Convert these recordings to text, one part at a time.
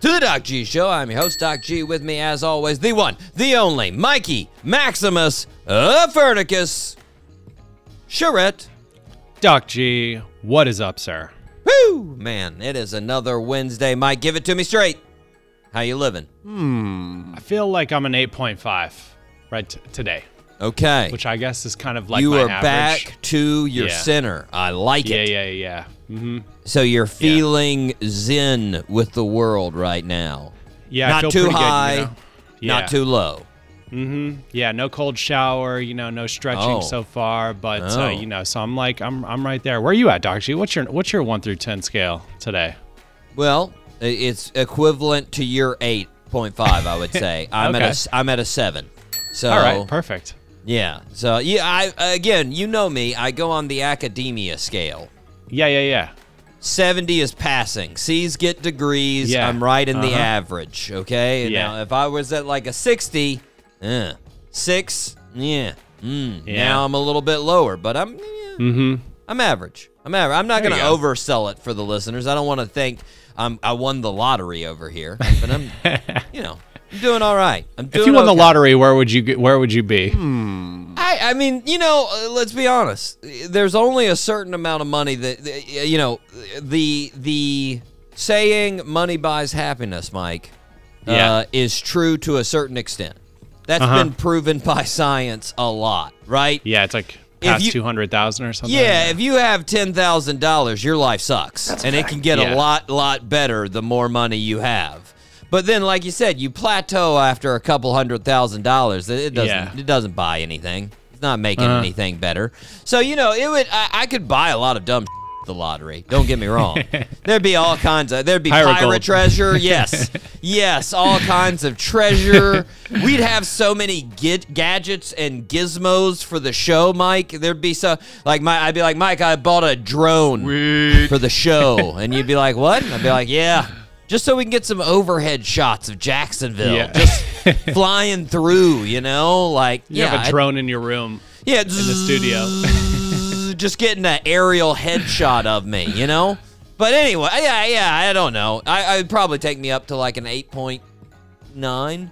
to the Doc G Show. I'm your host, Doc G. With me, as always, the one, the only, Mikey Maximus Fernicus Charette. Doc G, what is up, sir? Woo! Man, it is another Wednesday. Mike, give it to me straight. How you living? Hmm. I feel like I'm an 8.5 right t- today, Okay. which I guess is kind of like you my are average. back to your Yeah. center. I like Yeah, it. yeah, yeah. Mm-hmm. So you're feeling zen with the world right now. Yeah, Not too high, Good, you know? Yeah. Not too low. Mm-hmm. Yeah, no cold shower. You know, no stretching Oh. so far. But Oh. uh, you know, so I'm like, I'm, I'm right there. Where are you at, Doc G? What's your, what's your one through ten scale today? Well, it's equivalent to your 8.5, I would say. I'm at a Okay. I'm at a 7. So All right, perfect. Yeah. So yeah, I again, you know me, I go on the academia scale. Yeah, yeah, yeah. 70 is passing. C's get degrees. Yeah. I'm right in the Uh-huh. average, okay? Yeah. Now, if I was at like a 60, eh, 6, yeah. Mm, Yeah. Now I'm a little bit lower, but I'm yeah, Mm-hmm. I'm average. I'm average. I'm not There going to go. oversell it for the listeners. I don't want to think I'm I won the lottery over here, but I'm you know, I'm doing all right. I'm doing If you won the lottery, where would you get, where would you be? I, I mean, you know, uh, let's be honest. There's only a certain amount of money that, that, you know, the the saying "money buys happiness," Mike, uh, Yeah. is true to a certain extent. That's Uh-huh. been proven by science a lot, right? Yeah, it's like past you- two hundred thousand or something. Yeah, if you have ten thousand dollars, your life sucks, and it can get a lot, lot better the more money you have. But then, like you said, you plateau after a couple hundred thousand dollars. It doesn't, Yeah. it doesn't buy anything. It's not making Uh-huh. anything better. So you know, it would. I, I could buy a lot of dumb the lottery. Don't get me wrong. there'd be all kinds of. There'd be Pirate pirate, treasure. Yes, yes, all kinds of treasure. We'd have so many gid- gadgets and gizmos for the show, Mike. There'd be so like my. I'd be like, Mike, I bought a drone for the show, and you'd be like, what? I'd be like, yeah. Just so we can get some overhead shots of Jacksonville, Yeah. just flying through, you know, like you yeah, have a drone in your room. yeah, in the studio. just getting an aerial headshot of me, you know. But anyway, yeah, yeah, I don't know. I, I'd probably take me up to like an eight point nine,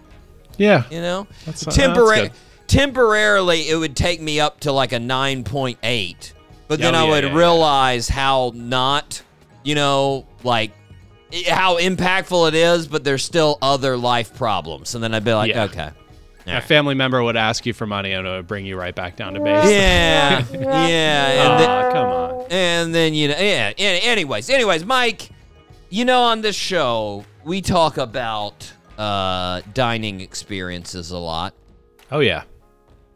Yeah. you know. That's- uh, Tempora- that's good. temporarily, it would take me up to like a nine point eight, but then Oh, I yeah, would yeah, realize how not, you know, like i- how impactful it is, but there's still other life problems, and then I'd be like, Yeah. okay. A family member would ask you for money and it would bring you right back down to base. Yeah, yeah, and then, Aw, come on. And then you know, yeah. Anyways, anyways, Mike, you know, on this show we talk about uh, dining experiences a lot, Oh yeah.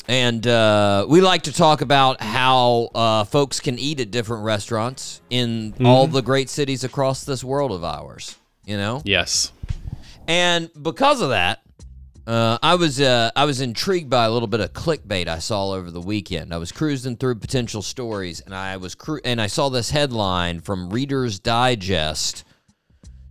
And uh, we like to talk about how uh, folks can eat at different restaurants in all the great cities across this world of ours. You know, Yes. and because of that, uh, I was uh, I was intrigued by a little bit of clickbait I saw over the weekend. I was cruising through potential stories, and I was cru- and I saw this headline from Reader's Digest: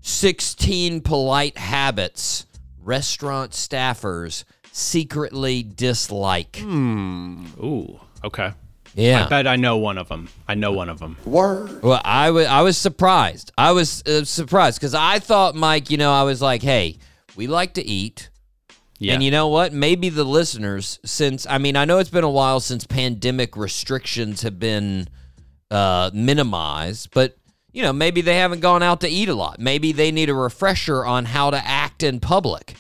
"16 polite habits restaurant staffers secretly dislike." Hmm. Ooh. Okay. Yeah, I bet I know one of them. I know one of them. Word. Well, I was I was surprised. I was uh, surprised because I thought, Mike, you know, I was like, hey, we like to eat. Yeah. And you know what? Maybe the listeners, since I mean, I know it's been a while since pandemic restrictions have been uh, minimized, but you know, maybe they haven't gone out to eat a lot. Maybe they need a refresher on how to act in public.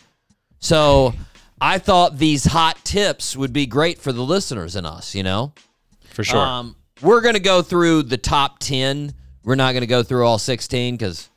So I thought these hot tips would be great for the listeners and us. You know. for sure. Um, we're gonna go through the top ten. We're not gonna go through all sixteen because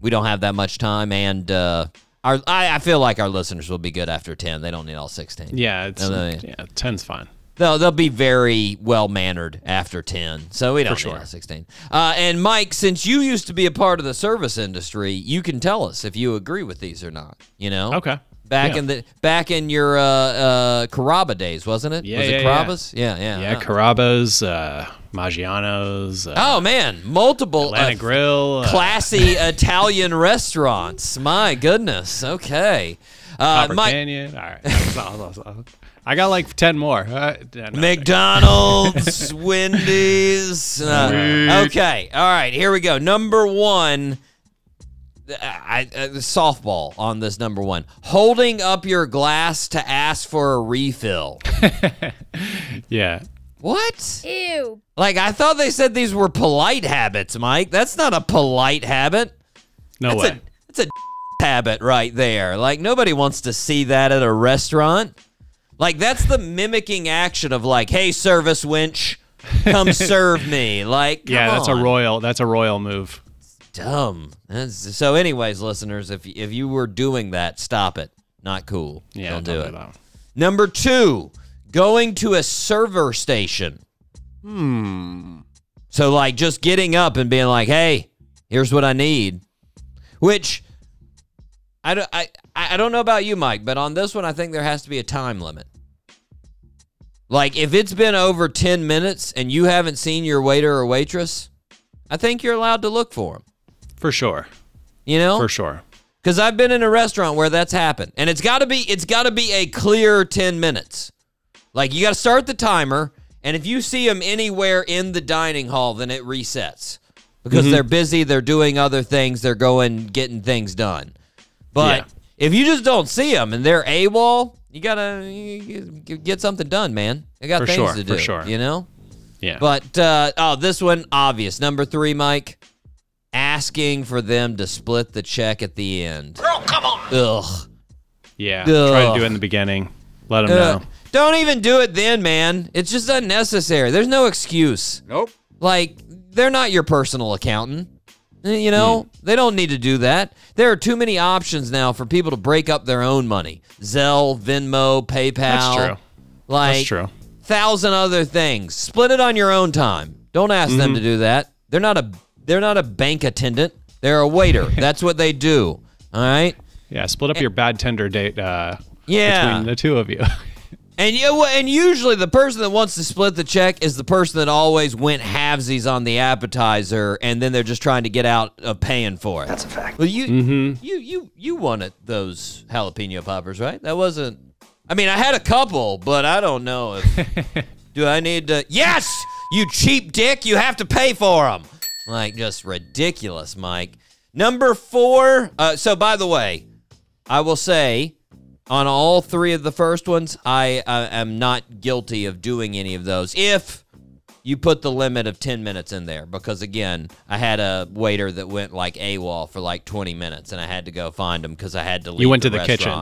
we don't have that much time, and uh, our I, I feel like our listeners will be good after ten. They don't need all sixteen. yeah, it's no, no, yeah, ten's fine. They'll they'll be very well mannered after ten. So we don't need all sixteen. Uh, and Mike, since you used to be a part of the service industry, you can tell us if you agree with these or not. You know. Okay. Back Yeah. in the back in your uh, uh, Carrabba days, wasn't it? Yeah, was it yeah, yeah. Yeah, yeah. Yeah, Uh, Carrabba's, uh, Maggiano's, uh, oh man, multiple uh, Atlantic Grill, uh, classy Italian restaurants. My goodness. Okay. Uh, my, Canyon. All right. That's all, that's all. I got like 10 more. Uh, no. McDonald's, Wendy's. Uh, okay. All right. Here we go. Number one. I, I, uh, softball on this number one. Holding up your glass to ask for a refill. Yeah. What? Ew. Like I thought they said these were polite habits, Mike. That's not a polite habit. No That's way. a that's a habit right there. Like nobody wants to see that at a restaurant. Like that's the mimicking action of like, "Hey, service winch, come serve me." Like, yeah, that's on. a royal. That's a royal move. Dumb. That's, so, anyways, listeners, if if you were doing that, stop it. Not cool. Yeah, don't do it. Number two, going to a server station. Hmm. So like just getting up and being like, "Hey, here's what I need," which I don't, I, I don't know about you, Mike, but on this one, I think there has to be a time limit. Like if it's been over ten minutes and you haven't seen your waiter or waitress, I think you're allowed to look for them. For sure. You know, For sure. because I've been in a restaurant where that's happened, and it's got to be it's got to be a clear ten minutes. Like you got to start the timer, and if you see them anywhere in the dining hall, then it resets because Mm-hmm. they're busy, they're doing other things, they're going getting things done. But Yeah. if you just don't see them and they're AWOL, you gotta you, get something done, man. They got For things sure, to for do. sure. You know. Yeah. But uh, oh, this one obvious. Number three, Mike, asking for them to split the check at the end. Girl, come on. Ugh. yeah. Try to do it in the beginning. Let them Uh, know. don't even do it then, man. It's just unnecessary. There's no excuse. Nope. Like they're not your personal accountant. Eh, You know, Hmm. they don't need to do that. There are too many options now for people to break up their own money. Zelle, Venmo, PayPal. That's true. Like That's true. thousand other things. Split it on your own time. Don't ask them Mm-hmm. to do that. They're not a they're not a bank attendant. They're a waiter. That's what they do. All right. Yeah. Split up your bad tender date uh, Yeah. between the two of you. And you and usually the person that wants to split the check is the person that always went halvesies on the appetizer, and then they're just trying to get out of paying for it. That's a fact. Well, you Mm-hmm. you you you wanted those jalapeno poppers, right? That wasn't. I mean, I had a couple, but I don't know if. do I need to? Yes, you cheap dick! You have to pay for them. Like just ridiculous, Mike. Number four. Uh, so, by the way, I will say on all three of the first ones, I uh, am not guilty of doing any of those. If you put the limit of 10 minutes in there, because again, I had a waiter that went like AWOL for like 20 minutes and I had to go find him because I had to leave. You went to the kitchen.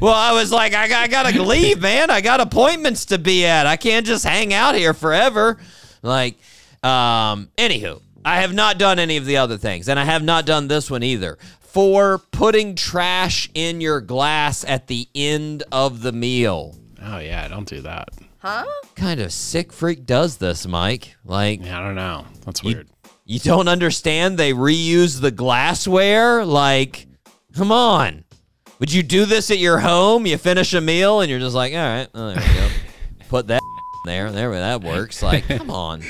Well, I was like, I, got- I gotta leave, man. I got appointments to be at. I can't just hang out here forever. Like, um, anywho, I have not done any of the other things, and I have not done this one either. For putting trash in your glass at the end of the meal. oh yeah. Don't do that. Huh? Kind of sick freak does this, Mike? Like, Yeah. I don't know. That's You- weird. you don't understand they reuse the glassware? Like, come on. Would you do this at your home? You finish a meal and you're just like, all right, oh, there we go. Put that there. There, that works. Like, come on.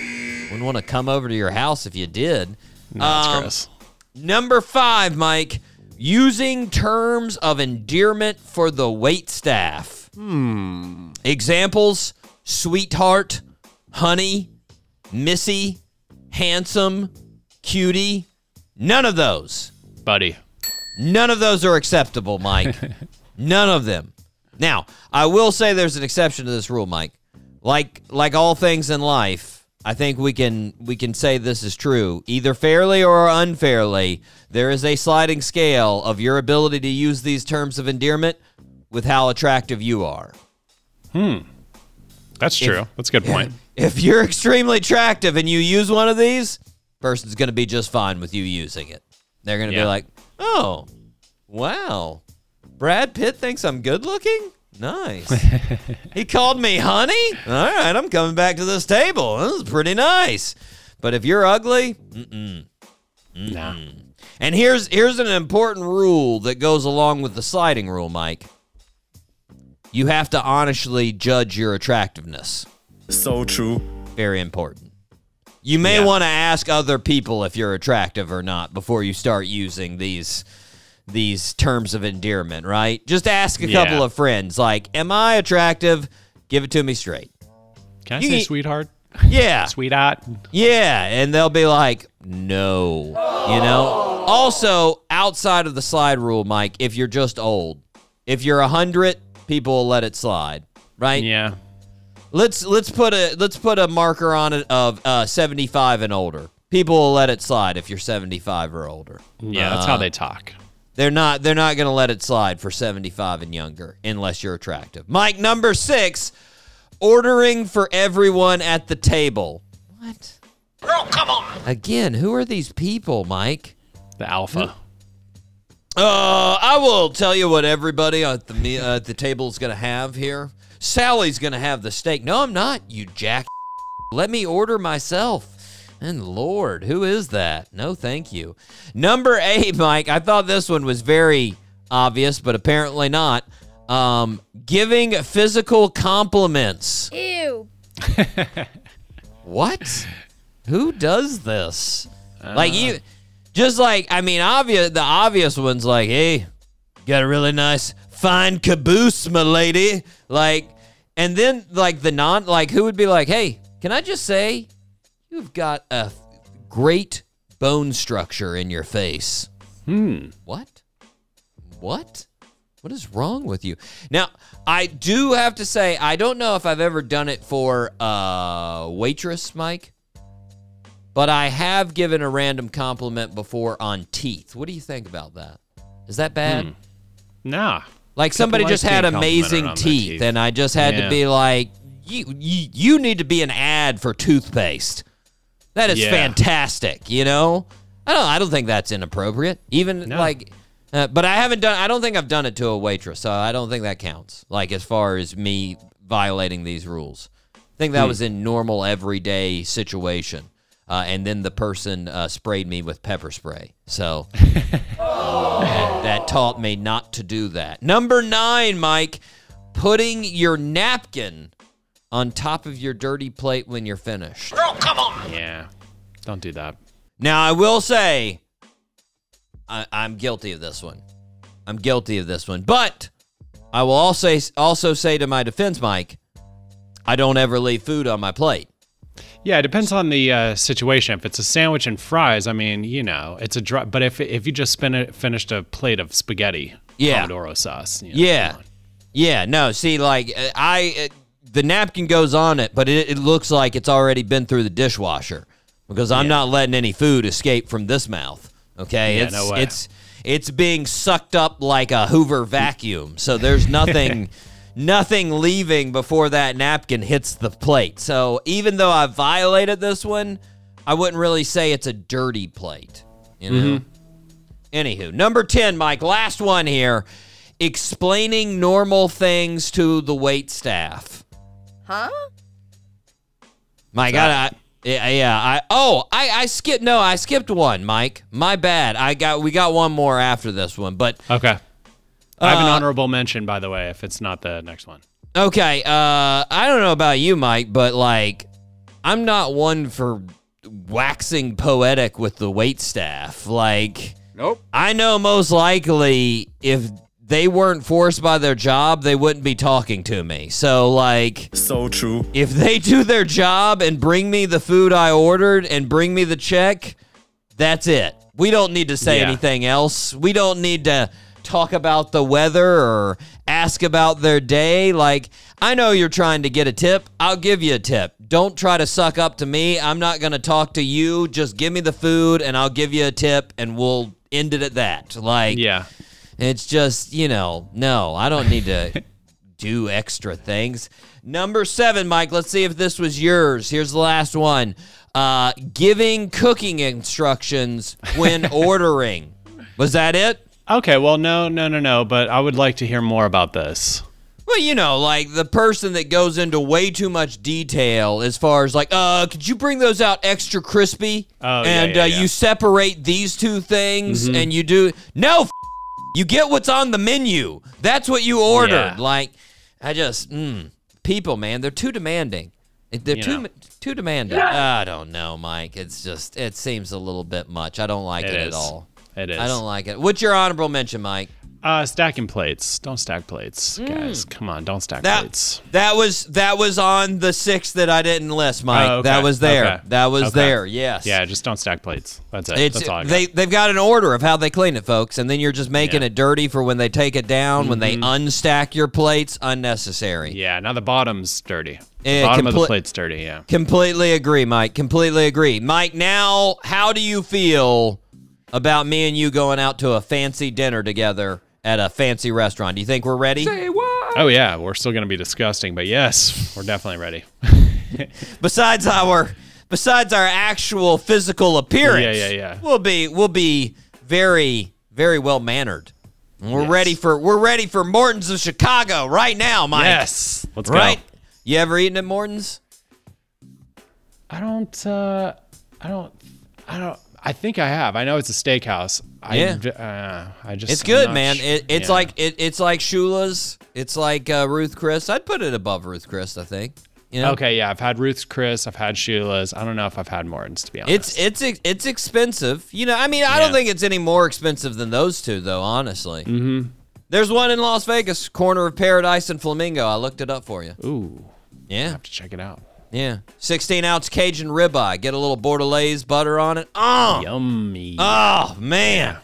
Wouldn't want to come over to your house if you did. No, Um, gross. Number five, Mike, using terms of endearment for the wait staff. Hmm. Examples sweetheart, honey, missy, handsome, cutie. None of those. Buddy. None of those are acceptable, Mike. None of them. Now, I will say there's an exception to this rule, Mike. Like like all things in life, I think we can we can say this is true. Either fairly or unfairly, there is a sliding scale of your ability to use these terms of endearment with how attractive you are. Hmm. That's true. That's a good point. If you're extremely attractive and you use one of these, person's going to be just fine with you using it. They're going to be like, "Oh, wow, Brad Pitt thinks I'm good looking. Nice. he called me honey. All right, I'm coming back to this table. This is pretty nice. But if you're ugly, mm-mm. Nah. And here's here's an important rule that goes along with the sliding rule, Mike. you have to honestly judge your attractiveness. So true. Very important. You may Yeah. want to ask other people if you're attractive or not before you start using these these terms of endearment, right? Just ask a couple of friends like, "Am I attractive?" Give it to me straight. Can I You say eat- sweetheart? Yeah. Sweetheart? Yeah, and they'll be like, "No." You know? Also, outside of the slide rule, Mike, if you're just old, if you're 100, people will let it slide, right? Yeah. Let's let's put a let's put a marker on it of uh, 75 and older. People will let it slide if you're 75 or older. Yeah, that's how they talk. They're not they're not going to let it slide for 75 and younger unless you're attractive. Mike number 6, ordering for everyone at the table. What? Bro, come on. Again, who are these people, Mike? The alpha. Uh, I will tell you what everybody at the me- uh, at the table is going to have here. Sally's going to have the steak. No, I'm not. You jack. Let me order myself. And Lord, who is that? No, thank you. Number eight, Mike. I thought this one was very obvious, but apparently not. Um, giving physical compliments. Ew. What? Who does this? like you, just like I mean, obvious. The obvious ones, like, hey, got a really nice, fine caboose, my lady. Like, and then like the non, like, who would be like, hey, can I just say, you've got a great bone structure in your face. Hmm. What? What? What is wrong with you? Now, I do have to say, I don't know if I've ever done it for a waitress, Mike, but I have given a random compliment before on teeth. What do you think about that? Is that bad? Nah. Like somebody just had amazing teeth, teeth. and I just had to be like, you, you, you need to be an ad for toothpaste. That is Yeah. fantastic, you know? I don't I don't think that's inappropriate. Even No. like uh, but I haven't done I don't think I've done it to a waitress, so I don't think that counts. Like as far as me violating these rules. I think that was in normal everyday situation. Uh, and then the person uh, sprayed me with pepper spray. So that, that taught me not to do that. Number nine, Mike, putting your napkin on top of your dirty plate when you're finished. Bro, come on. Yeah. Don't do that. Now, I will say, I, I'm guilty of this one. I'm guilty of this one. But I will also, also say to my defense, Mike, I don't ever leave food on my plate. Yeah, it depends on the uh, situation. If it's a sandwich and fries, I mean, you know, it's a dry. But if if you just spin it, finished a plate of spaghetti, Yeah. Pomodoro sauce. you know, Yeah. Yeah, no, see, like, uh, I, uh, the napkin goes on it, but it, it looks like it's already been through the dishwasher because I'm not letting any food escape from this mouth. Okay, Yeah, it's no way. it's it's being sucked up like a Hoover vacuum. So there's nothing nothing leaving before that napkin hits the plate. So even though I violated this one, I wouldn't really say it's a dirty plate. You know. Mm-hmm. Anywho, number 10, Mike, last one here. Explaining normal things to the wait staff. Huh? My God, I yeah, yeah, I oh, I I skipped no, I skipped one, Mike. My bad. I got we got one more after this one, but Okay. I have an Uh, honorable mention, by the way, if it's not the next one. Okay, uh I don't know about you, Mike, but like I'm not one for waxing poetic with the wait staff. Like Nope. I know most likely if they weren't forced by their job, they wouldn't be talking to me. So like So true. if they do their job and bring me the food I ordered and bring me the check, that's it. We don't need to say Yeah. anything else. We don't need to talk about the weather or ask about their day. Like, I know you're trying to get a tip. I'll give you a tip. Don't try to suck up to me. I'm not going to talk to you. Just give me the food and I'll give you a tip and we'll end it at that. Like, Yeah. It's just, you know, no, I don't need to do extra things. Number seven, Mike, let's see if this was yours. Here's the last one uh, giving cooking instructions when ordering. Was that it? Okay. Well, no, no, no, no. But I would like to hear more about this. Well, you know, like the person that goes into way too much detail as far as like, uh, could you bring those out extra crispy? Oh, yeah, and yeah, uh, yeah. Mm-hmm. you separate these two things and you do no. F- you get what's on the menu. That's what you ordered. Yeah. Like, I just mm, people, man, they're too demanding. They're You too know. too demanding. I don't know, Mike. It's just it seems a little bit much. I don't like it, It at all. It is. I don't like it. What's your honorable mention, Mike? Uh, stacking plates. Don't stack plates, guys. Come on, don't stack Mm. That plates. that was that was on the six that I didn't list, Mike. Oh, okay. That was there. Okay. That was Okay. there. Yes. Yeah, just don't stack plates. That's it. It's That's all I got. they they've got an order of how they clean it, folks, and then you're just making Yeah. it dirty for when they take it down. When they unstack your plates, unnecessary. yeah, now the bottom's dirty. The Eh, bottom of the plate's dirty. Yeah. Completely agree, Mike. Completely agree, Mike. Now, how do you feel about me and you going out to a fancy dinner together at a fancy restaurant? Do you think we're ready? Oh yeah, we're still gonna be disgusting, but yes, we're definitely ready. besides our besides our actual physical appearance, Yeah, yeah, yeah. we'll be we'll be very very well mannered. We're Yes. ready for we're ready for Morton's of Chicago right now, Mike. yes, let's right. go. You ever eaten at Morton's? I don't. Uh, I don't. I don't. I think I have. I know it's a steakhouse. I, Yeah. Uh, I just. It's good, man. It, it's yeah. like it, it's like Shula's. It's like uh, Ruth Chris. I'd put it above Ruth Chris. I think. You know? Okay, yeah. I've had Ruth's Chris. I've had Shula's. I don't know if I've had Morton's to be honest. It's it's it's expensive. You know, I mean, I don't think it's any more expensive than those two, though. Honestly. Mm-hmm. There's one in Las Vegas, corner of Paradise and Flamingo. I looked it up for you. Ooh, I Yeah, have to check it out. Yeah. 16 ounce Cajun ribeye. Get a little Bordelaise butter on it. Oh, Yummy. oh man.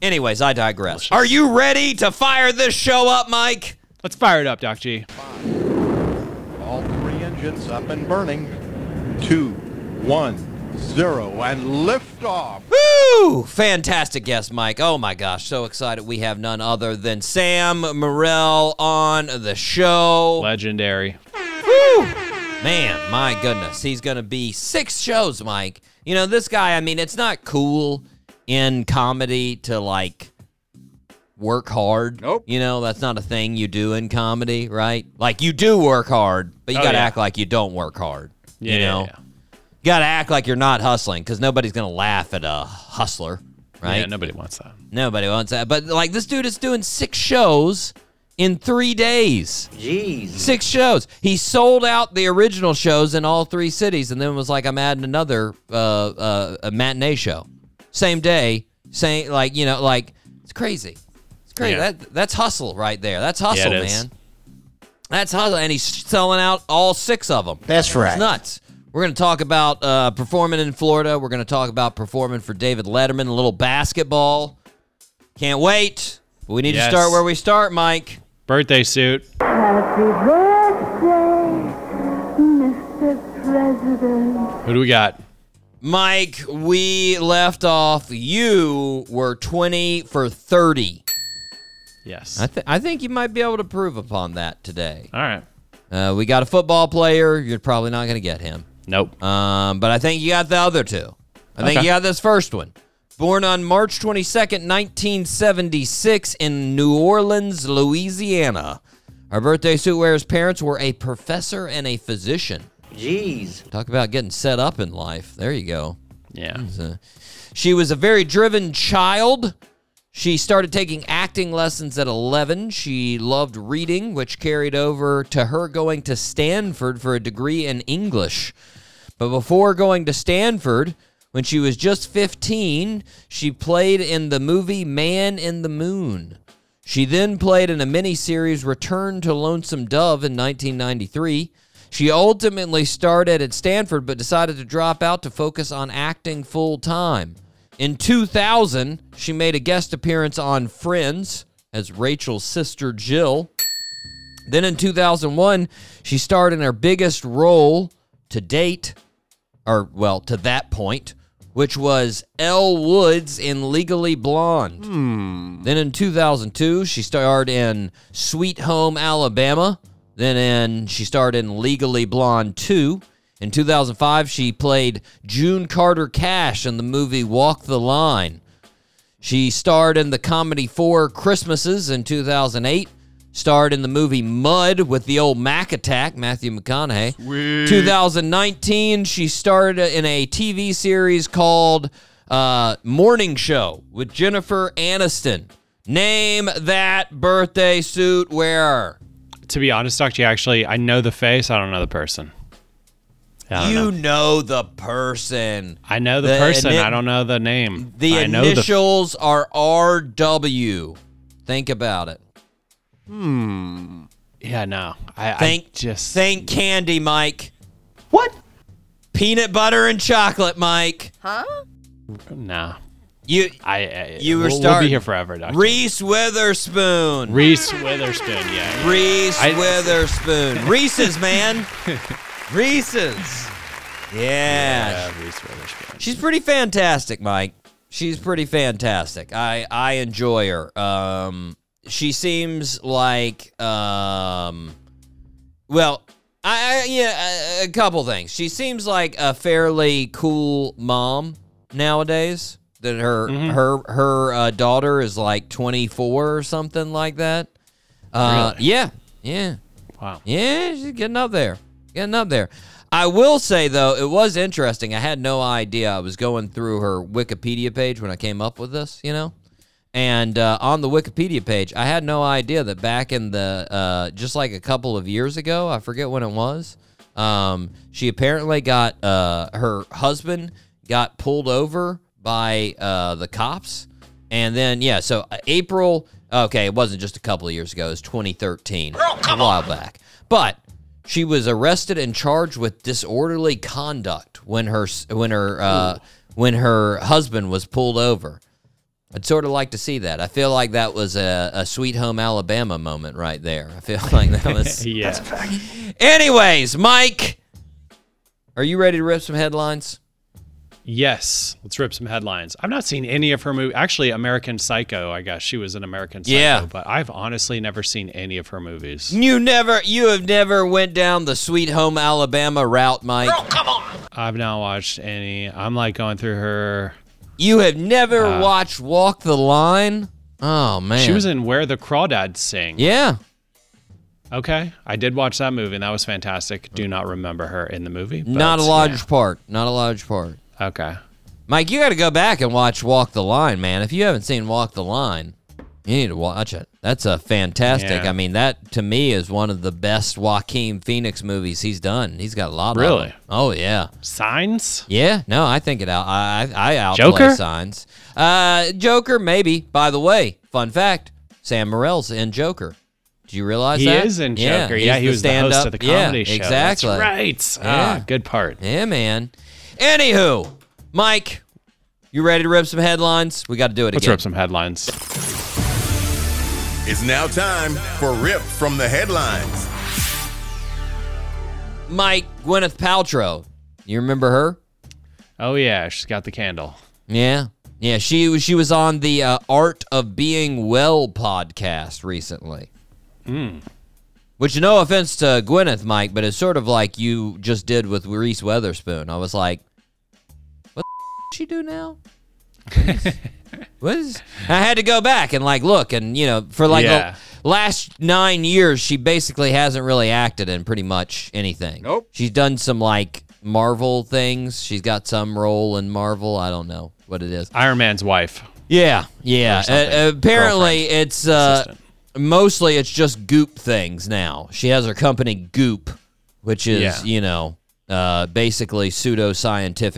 Anyways, I digress. Are you ready to fire this show up, Mike? Let's fire it up, Doc G. All three engines up and burning. Two, one, zero, and lift off. Woo! Fantastic guest, Mike. Oh my gosh, so excited. We have none other than Sam Morril on the show. Legendary. Man, my goodness, he's going to be six shows, Mike. You know, this guy, I mean, it's not cool in comedy to like work hard. Nope. You know, that's not a thing you do in comedy, right? Like you do work hard, but you Oh, got to yeah. act like you don't work hard. Yeah, you know, yeah. you got to act like you're not hustling because nobody's going to laugh at a hustler, right? Yeah, nobody wants that. Nobody wants that. But like this dude is doing six shows in three days. Jeez. Six shows. He sold out the original shows in all three cities, and then was like, "I'm adding another uh, uh, a matinee show, same day, same like you know, like it's crazy. It's crazy. Yeah. That that's hustle right there. That's hustle, it is. man. That's hustle, and he's selling out all six of them. That's right. It's nuts. We're going to talk about uh, performing in Florida. We're going to talk about performing for David Letterman, a little basketball. Can't wait. But we need Yes. to start where we start, Mike. Birthday suit. Happy birthday, Mr. President. Who do we got? Mike, we left off. You were 20 for 30. Yes. I, th- I think you might be able to prove upon that today. All right. Uh, we got a football player. You're probably not going to get him. Nope. Um, but I think you got the other two. I think Okay. you got this first one. Born on March 22nd, 1976, in New Orleans, Louisiana. Our birthday suit wearer's parents were a professor and a physician. Jeez. Talk about getting set up in life. There you go. Yeah. Uh, she was a very driven child. She started taking acting lessons at 11. She loved reading, which carried over to her going to Stanford for a degree in English. But before going to Stanford, when she was just 15, she played in the movie Man in the Moon. She then played in a miniseries Return to Lonesome Dove in 1993. She ultimately started at Stanford but decided to drop out to focus on acting full time. In 2000, she made a guest appearance on Friends as Rachel's sister Jill. Then in 2001, she starred in her biggest role to date, or well, to that point, which was Elle Woods in Legally Blonde. Hmm. Then in 2002, she starred in Sweet Home Alabama. Then in she starred in Legally Blonde 2. In 2005, she played June Carter Cash in the movie Walk the Line. She starred in the comedy Four Christmases in 2008. Starred in the movie Mud with the old Mac Attack, Matthew McConaughey. 2019, she starred in a TV series called uh, Morning Show with Jennifer Aniston. Name that birthday suit wearer. To be honest, Doctor, actually, I know the face. I don't know the person. You know. know the person. I know the, the person. ini- I don't know the name. The I know the initials are RW. Think about it. Yeah, no. I, I Think just think candy, Mike. What? Peanut butter and chocolate, Mike. Huh? No. You I, I You were we'll, we'll be here forever, Doctor. Reese Witherspoon. Reese Witherspoon. Yeah. Reese I- Witherspoon. Reese's, man. Reese's. Yeah. yeah, Reese Witherspoon. She's pretty fantastic, Mike. She's pretty fantastic. I I enjoy her. Um she seems like um well, I, I yeah, a, a couple things. She seems like a fairly cool mom nowadays. That her her her uh, daughter is like 24 or something like that. Uh Really? yeah. Yeah. Wow. Yeah, she's getting up there. Getting up there. I will say though, it was interesting. I had no idea. I was going through her Wikipedia page when I came up with this, you know? And uh, on the Wikipedia page, I had no idea that back in the uh, just like a couple of years ago, I forget when it was. Um, she apparently got uh, her husband got pulled over by uh, the cops, and then yeah, so uh, April. Okay, it wasn't just a couple of years ago. It was 2013, a while back. But she was arrested and charged with disorderly conduct when her when her uh, when her husband was pulled over. I'd sort of like to see that. I feel like that was a, a Sweet Home Alabama moment right there. I feel like that was. Yeah. Anyways, Mike, are you ready to rip some headlines? Yes. Let's rip some headlines. I've not seen any of her movies. Actually, American Psycho. I guess she was an American Psycho. Yeah. But I've honestly never seen any of her movies. You never, you have never went down the Sweet Home Alabama route, Mike. Girl, come on. I've not watched any. I'm like going through her. You have never Uh, watched Walk the Line. Oh man, She was in Where the Crawdads Sing. Yeah, Okay. I did watch that movie and that was fantastic. Do not remember her in the movie. not a large yeah. part. Not a large part. Okay. Mike, you got to go back and watch Walk the Line, man. If you haven't seen Walk the Line, you need to watch it. That's a fantastic. Yeah. I mean, that to me is one of the best Joaquin Phoenix movies he's done. He's got a lot of Really? them. Oh yeah. Signs? Yeah, no, I think it out. I I, outplay Joker? signs. Uh, Joker, maybe. By the way, fun fact: Sam Morril's in Joker. Do you realize? He that? is in Joker. Yeah, he's he was the host stand-up- of the comedy yeah, show. Exactly. That's right. Yeah. Ah, good part. Yeah, man. Anywho, Mike, you ready to rip some headlines? We got to do it Let's again. rip some headlines. It's now time for Ripped from the Headlines. Mike, Gwyneth Paltrow. You remember her? Oh yeah, she's got the candle. Yeah. Yeah, she was she was on the uh, Art of Being Well podcast recently. Hmm. Which, no offense to Gwyneth, Mike, but it's sort of like you just did with Reese Witherspoon. I was like, what the she do now? what is? I had to go back and like look, and you know, for like Yeah. the last nine years, she basically hasn't really acted in pretty much anything. Nope. She's done some like Marvel things. She's got some role in Marvel. I don't know what it is. Iron Man's wife. Yeah, yeah. Uh, apparently, it's uh, mostly it's just Goop things now. She has her company Goop, which is Yeah. you know uh, basically pseudoscientific,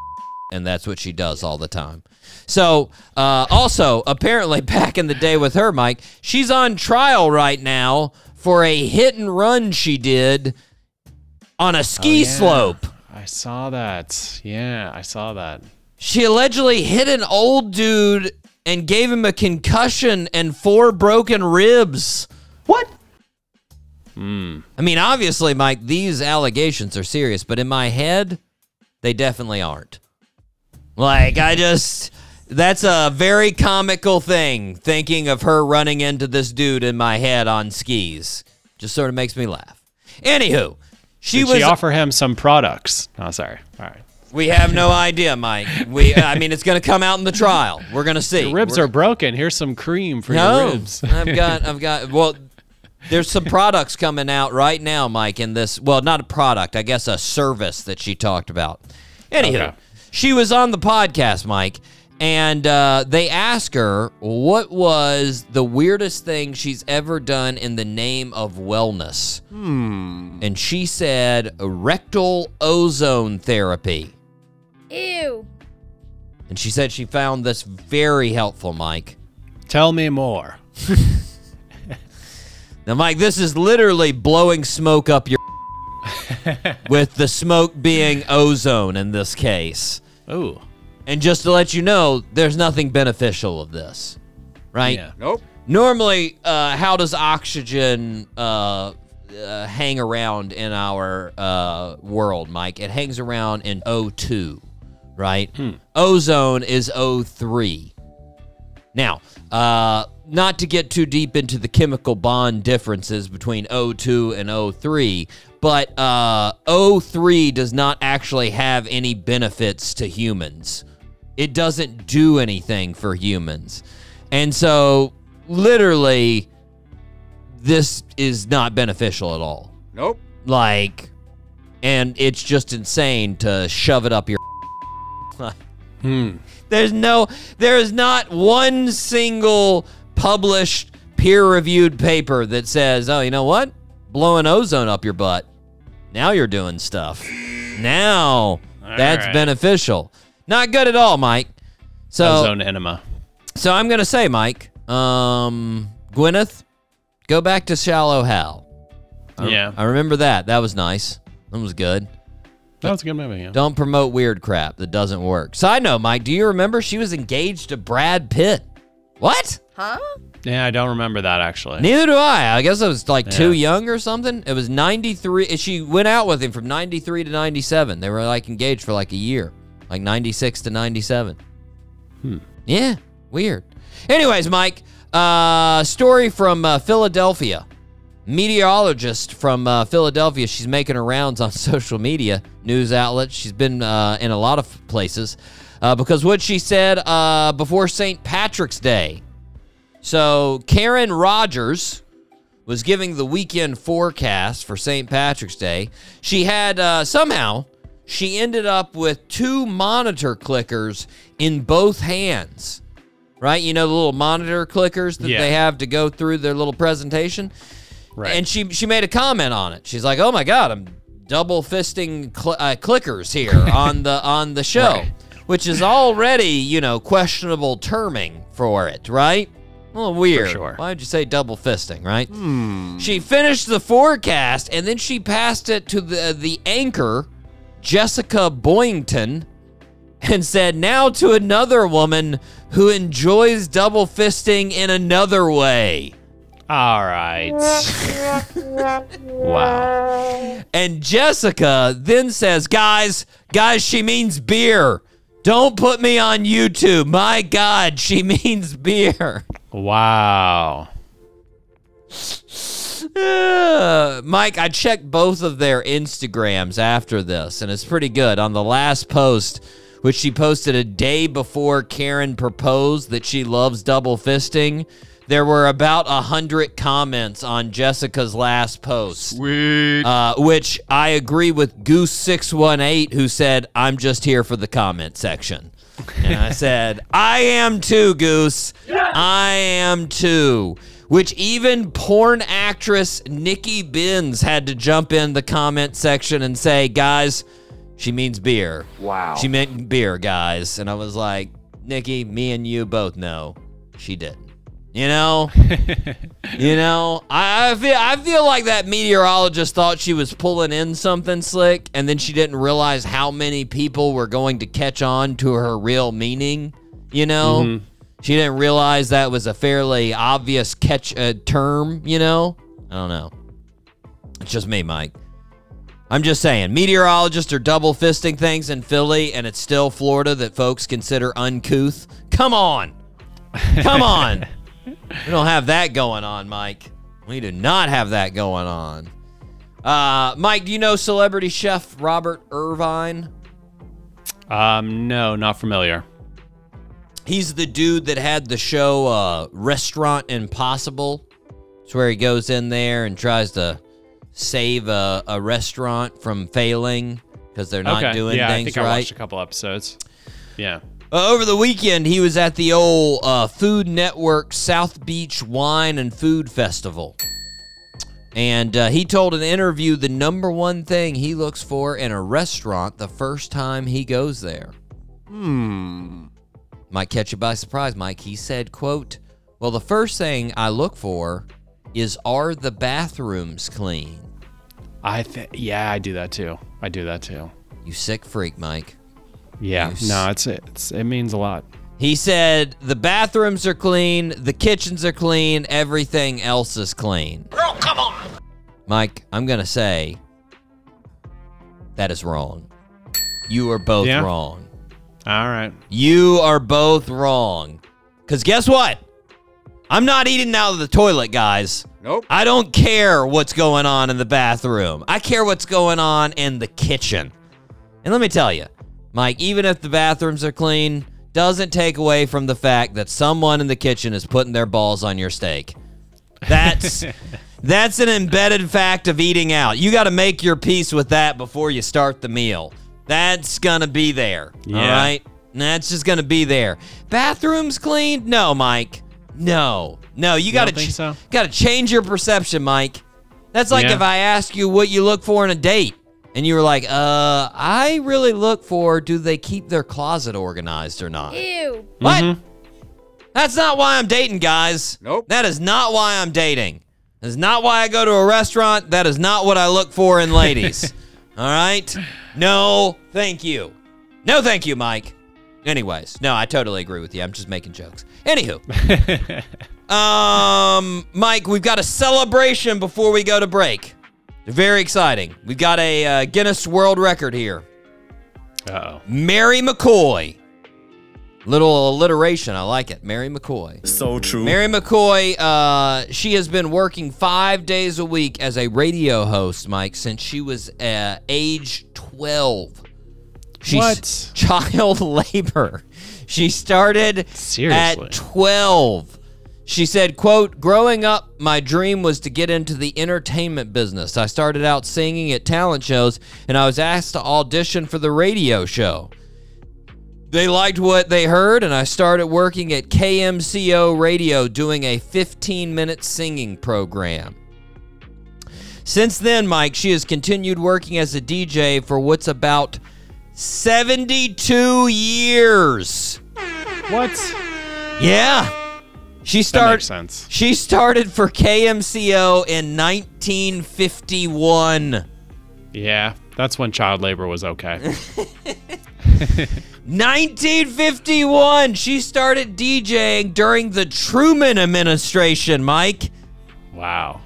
and that's what she does all the time. So, uh, also apparently back in the day with her, Mike, she's on trial right now for a hit and run she did on a ski Oh, yeah. slope. I saw that. Yeah, I saw that. She allegedly hit an old dude and gave him a concussion and four broken ribs. What? Hmm. I mean, obviously, Mike, these allegations are serious, but in my head, they definitely aren't. Like, I just. That's a very comical thing, thinking of her running into this dude in my head on skis. Just sort of makes me laugh. Anywho, she Did was. she offer him some products? Oh, sorry. All right. we have no idea, Mike. We, I mean, it's going to come out in the trial. We're going to see. Your ribs We're- are broken. Here's some cream for No, your ribs. I've got, I've got. Well, there's some products coming out right now, Mike. In this, well, not a product, I guess a service that she talked about. Anywho, Okay. she was on the podcast, Mike, And uh, they ask her what was the weirdest thing she's ever done in the name of wellness. Hmm. And she said rectal ozone therapy. Ew. And she said she found this very helpful, Mike. Tell me more. Now, Mike, this is literally blowing smoke up your with the smoke being ozone in this case. Ooh. And just to let you know, there's nothing beneficial of this, right? Yeah. Nope. Normally, uh, how does oxygen uh, uh, hang around in our uh, world, Mike? It hangs around in O2, right? Ozone is O3. Now, uh, not to get too deep into the chemical bond differences between O2 and O3, but uh, O3 does not actually have any benefits to humans. It doesn't do anything for humans. And so, literally, this is not beneficial at all. Nope. Like, and it's just insane to shove it up your. hmm. There's no, there is not one single published peer-reviewed paper that says, "Oh, you know what? Blowing ozone up your butt. Now you're doing stuff. Now that's right. beneficial. Not good at all, Mike." So, Ozone enema. so I'm gonna say, Mike, um, Gwyneth, go back to Shallow Hal. Yeah. I remember that. That was nice. That was good. That was a good movie. Yeah. Don't promote weird crap that doesn't work. Side note, Mike, do you remember she was engaged to Brad Pitt? What? Huh? Yeah, I don't remember that actually. Neither do I. I guess I was like too young or something. It was 93. She went out with him from 93 to 97. They were like engaged for like a year, like 96 to 97. Yeah, weird. Anyways, Mike, uh, story from uh, Philadelphia. Meteorologist from uh, Philadelphia. She's making her rounds on social media, news outlets. She's been uh, in a lot of places uh, because what she said uh, before St. Patrick's Day. So Karen Rogers was giving the weekend forecast for St. Patrick's Day. She had uh, somehow she ended up with two monitor clickers in both hands. Right? You know the little monitor clickers that Yeah. they have to go through their little presentation. Right. And she she made a comment on it. She's like, "Oh my god, I'm double fisting cl- uh, clickers here on the on the show." Right. Which is already, you know, questionable terming for it, right? A little weird. sure. Why'd you say double fisting, right? She finished the forecast and then she passed it to the the anchor, Jessica Boyington and said, "Now to another woman who enjoys double fisting in another way." All right. wow. And Jessica then says, "Guys, guys, she means beer. Don't put me on YouTube. My God, she means beer." Wow. Uh, Mike, I checked both of their Instagrams after this, and it's pretty good. On the last post, which she posted a day before Karen proposed that she loves double fisting, there were about a hundred comments on Jessica's last post. Sweet. Uh, which I agree with Goose618, who said, I'm just here for the comment section. And I said, I am too, Goose. I am too. Which even porn actress Nikki Benz had to jump in the comment section and say, guys, she means beer. Wow. She meant beer, guys. And I was like, Nikki, me and you both know she didn't. You know? you know, I, I feel I feel like that meteorologist thought she was pulling in something slick and then she didn't realize how many people were going to catch on to her real meaning, you know? Mm-hmm. She didn't realize that was a fairly obvious catch uh, term, you know? I don't know. It's just me, Mike. I'm just saying, meteorologists are double fisting things in Philly, and it's still Florida that folks consider uncouth. Come on. Come on. we don't have that going on, Mike. We do not have that going on. Uh, Mike, do you know celebrity chef Robert Irvine? Um, no, not familiar. He's the dude that had the show uh, Restaurant Impossible. It's where he goes in there and tries to save a, a restaurant from failing because they're not okay. doing yeah, things I think I right. watched a couple episodes. Yeah. Uh, over the weekend, he was at the old uh, Food Network South Beach Wine and Food Festival. And uh, he told an interview the number one thing he looks for in a restaurant the first time he goes there. Hmm. Might catch you by surprise, Mike. He said, quote, Well, the first thing I look for is are the bathrooms clean? I think yeah, I do that too. I do that too. You sick freak, Mike. Yeah. You s- No, it's it's it means a lot. He said the bathrooms are clean, the kitchens are clean, everything else is clean. Girl, come on. Mike, I'm going to say that is wrong. You are both Yeah? wrong. All right. You are both wrong. Because guess what? I'm not eating out of the toilet, guys. Nope. I don't care what's going on in the bathroom. I care what's going on in the kitchen. And let me tell you, Mike, even if the bathrooms are clean, doesn't take away from the fact that someone in the kitchen is putting their balls on your steak. That's that's an embedded fact of eating out. You got to make your peace with that before you start the meal. That's gonna be there. All Yeah. right. That's just gonna be there. Bathrooms cleaned? No, Mike. No, no. You gotta don't think so? gotta change your perception, Mike. That's like Yeah. if I ask you what you look for in a date, and you were like, "Uh, I really look for do they keep their closet organized or not." Ew. What? That's not why I'm dating, guys. Nope. That is not why I'm dating. That is not why I go to a restaurant. That is not what I look for in ladies. All right? No, thank you. No, thank you, Mike. Anyways, no, I totally agree with you. I'm just making jokes. Anywho, um, Mike, we've got a celebration before we go to break. Very exciting. We've got a uh, Guinness World Record here. Uh-oh. Mary McCoy. Little alliteration. I like it. Mary McCoy. So true. Mary McCoy, uh, she has been working five days a week as a radio host, Mike, since she was uh, age 12. She's What? child labor. She started Seriously? at 12. She said, quote, growing up, my dream was to get into the entertainment business. I started out singing at talent shows, and I was asked to audition for the radio show. They liked what they heard, and I started working at KMCO Radio doing a 15 minute singing program. Since then, Mike, she has continued working as a DJ for what's about 72 years. What? Yeah. She started makes sense. She started for KMCO in 1951. Yeah, that's when child labor was okay. 1951. She started DJing during the Truman administration, Mike. wow.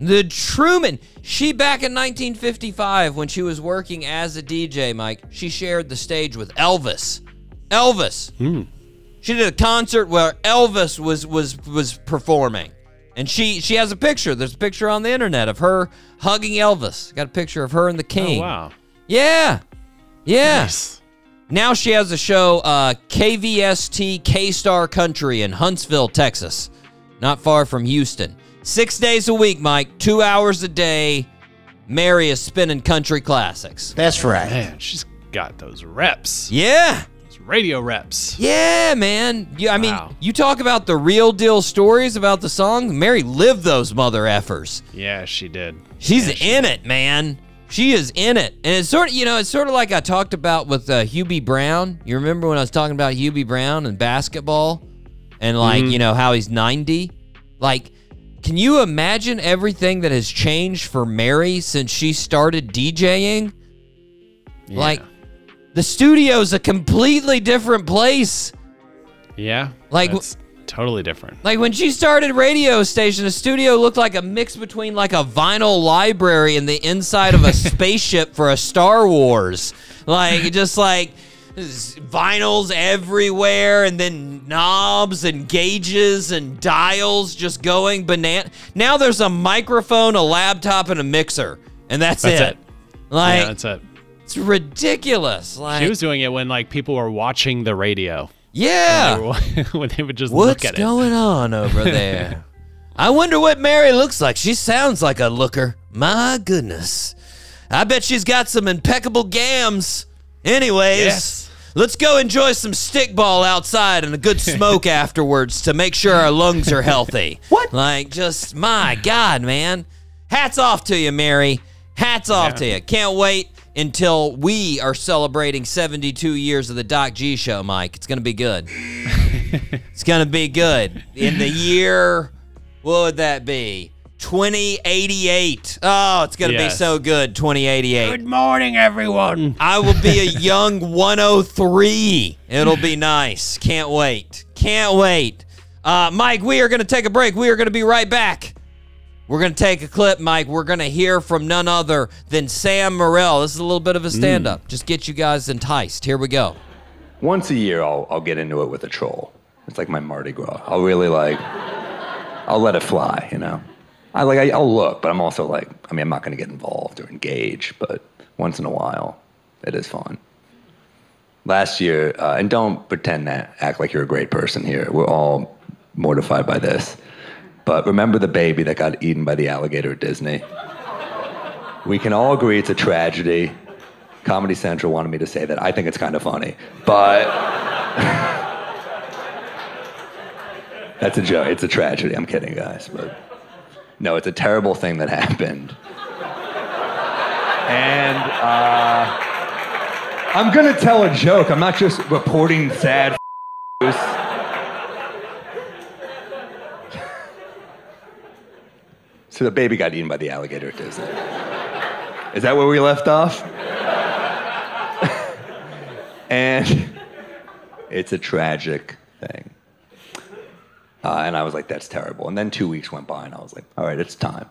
The Truman. She back in 1955 when she was working as a DJ, Mike, she shared the stage with Elvis. Elvis. Hmm. She did a concert where Elvis was was was performing. And she she has a picture. There's a picture on the internet of her hugging Elvis. Got a picture of her and the Oh, king. wow. Yeah. Yeah. Nice. Now she has a show, uh, KVST K Star Country in Huntsville, Texas, not far from Houston. Six days a week, Mike, two hours a day. Mary is spinning country classics. That's right. Man, she's got those reps. Yeah. Those radio reps. Yeah, man. You, I mean, you talk about the real deal stories about the song. Mary lived those mother effers. Yeah, she did. She's Yeah, she in it, man. She is in it, and it's sort of you know it's sort of like I talked about with uh, Hubie Brown. You remember when I was talking about Hubie Brown and basketball, and like Mm-hmm. you know how he's ninety. Like, can you imagine everything that has changed for Mary since she started DJing? Yeah. Like, the studio's a completely different place. yeah, like- that's totally different. Like when she started radio station, the studio looked like a mix between like a vinyl library and the inside of a spaceship for a Star Wars. Like just like vinyls everywhere and then knobs and gauges and dials just going banana. Now there's a microphone, a laptop and a mixer. And that's, That's it. it. Like yeah, that's it. it's ridiculous. Like She was doing it when like people were watching the radio. Yeah. They were- when they would just look What's at it. going on over there? I wonder what Mary looks like. She sounds like a looker. My goodness. I bet she's got some impeccable gams. Anyways, Yes. Let's go enjoy some stickball outside and a good smoke afterwards to make sure our lungs are healthy. What? Like, just my God, man. Hats off to you, Mary. Hats off to you. Can't wait until we are celebrating 72 years of the Doc G show, Mike. It's going to be good. it's going to be good. In the year, what would that be? 2088. Oh, it's going to be so good. 2088. Good morning, everyone. I will be a young 103. It'll be nice. Can't wait. Can't wait. Uh, Mike, we are going to take a break. We are going to be right back. We're going to take a clip, Mike. We're going to hear from none other than Sam Morril. This is a little bit of a stand up. Just get you guys enticed. Here we go. once a year I'll, I'll get into it with a troll. It's like my Mardi Gras. I'll really like, I'll let it fly, you know? I like, I, I'll look, but I'm also like, I mean, I'm not going to get involved or engage, but once in a while, it is fun. Last year, uh, and don't pretend that, act like you're a great person here. We're all mortified by this. But remember the baby that got eaten by the alligator at Disney? We can all agree it's a tragedy. Comedy Central wanted me to say that. I think it's kind of funny, but that's a joke. It's a tragedy. I'm kidding, guys, but no, it's a terrible thing that happened. And uh, I'm gonna tell a joke. I'm not just reporting sad news. So the baby got eaten by the alligator at Disney. Is that where we left off? and it's a tragic thing. Uh, and I was like, that's terrible. And then two weeks went by, and I was like, all right, it's time.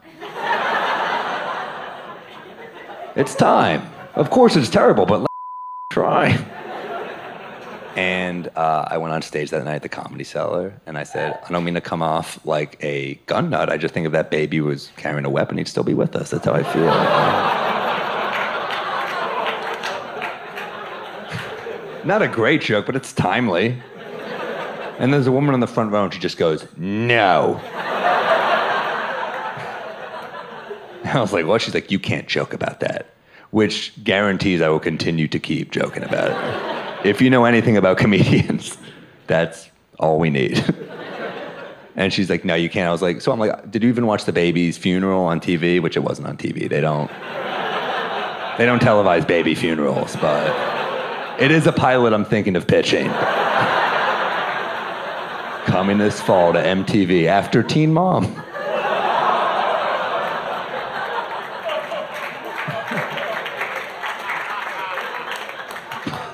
it's time. Of course, it's terrible, but let's try. And uh, I went on stage that night at the Comedy Cellar, and I said, I don't mean to come off like a gun nut. I just think if that baby was carrying a weapon, he'd still be with us. That's how I feel. Not a great joke, but it's timely. And there's a woman on the front row, and she just goes, No. I was like, What? She's like, You can't joke about that. Which guarantees I will continue to keep joking about it. If you know anything about comedians, that's all we need. And she's like, No, you can't. I was like, So I'm like, Did you even watch the baby's funeral on TV? Which it wasn't on TV. They don't. They don't televise baby funerals, but it is a pilot I'm thinking of pitching. Coming this fall to MTV after Teen Mom.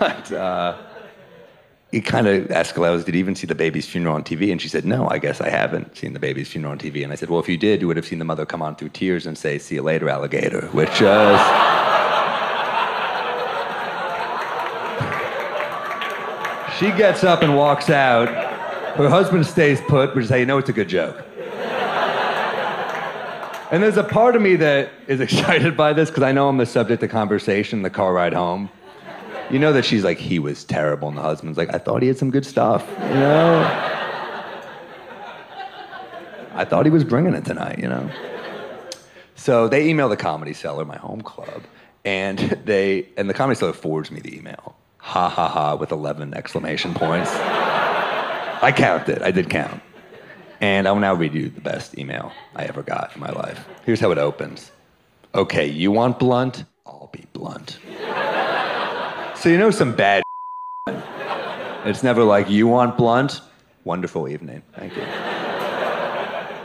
But uh, it kind of asked Gladys, did you even see the baby's funeral on TV? And she said, no, I guess I haven't seen the baby's funeral on TV. And I said, well, if you did, you would have seen the mother come on through tears and say, see you later, alligator, which is... She gets up and walks out. Her husband stays put, which is how you know it's a good joke. And there's a part of me that is excited by this because I know I'm the subject of conversation the car ride home. You know that she's like, he was terrible, and the husband's like, I thought he had some good stuff, you know? I thought he was bringing it tonight, you know? So they email the Comedy Cellar, my home club, and they and the Comedy Cellar forwards me the email. Ha ha ha with 11 exclamation points. I counted. I did count. And I will now read you the best email I ever got in my life. Here's how it opens. Okay, you want blunt? I'll be blunt. So you know some bad It's never like you want blunt? Wonderful evening. Thank you.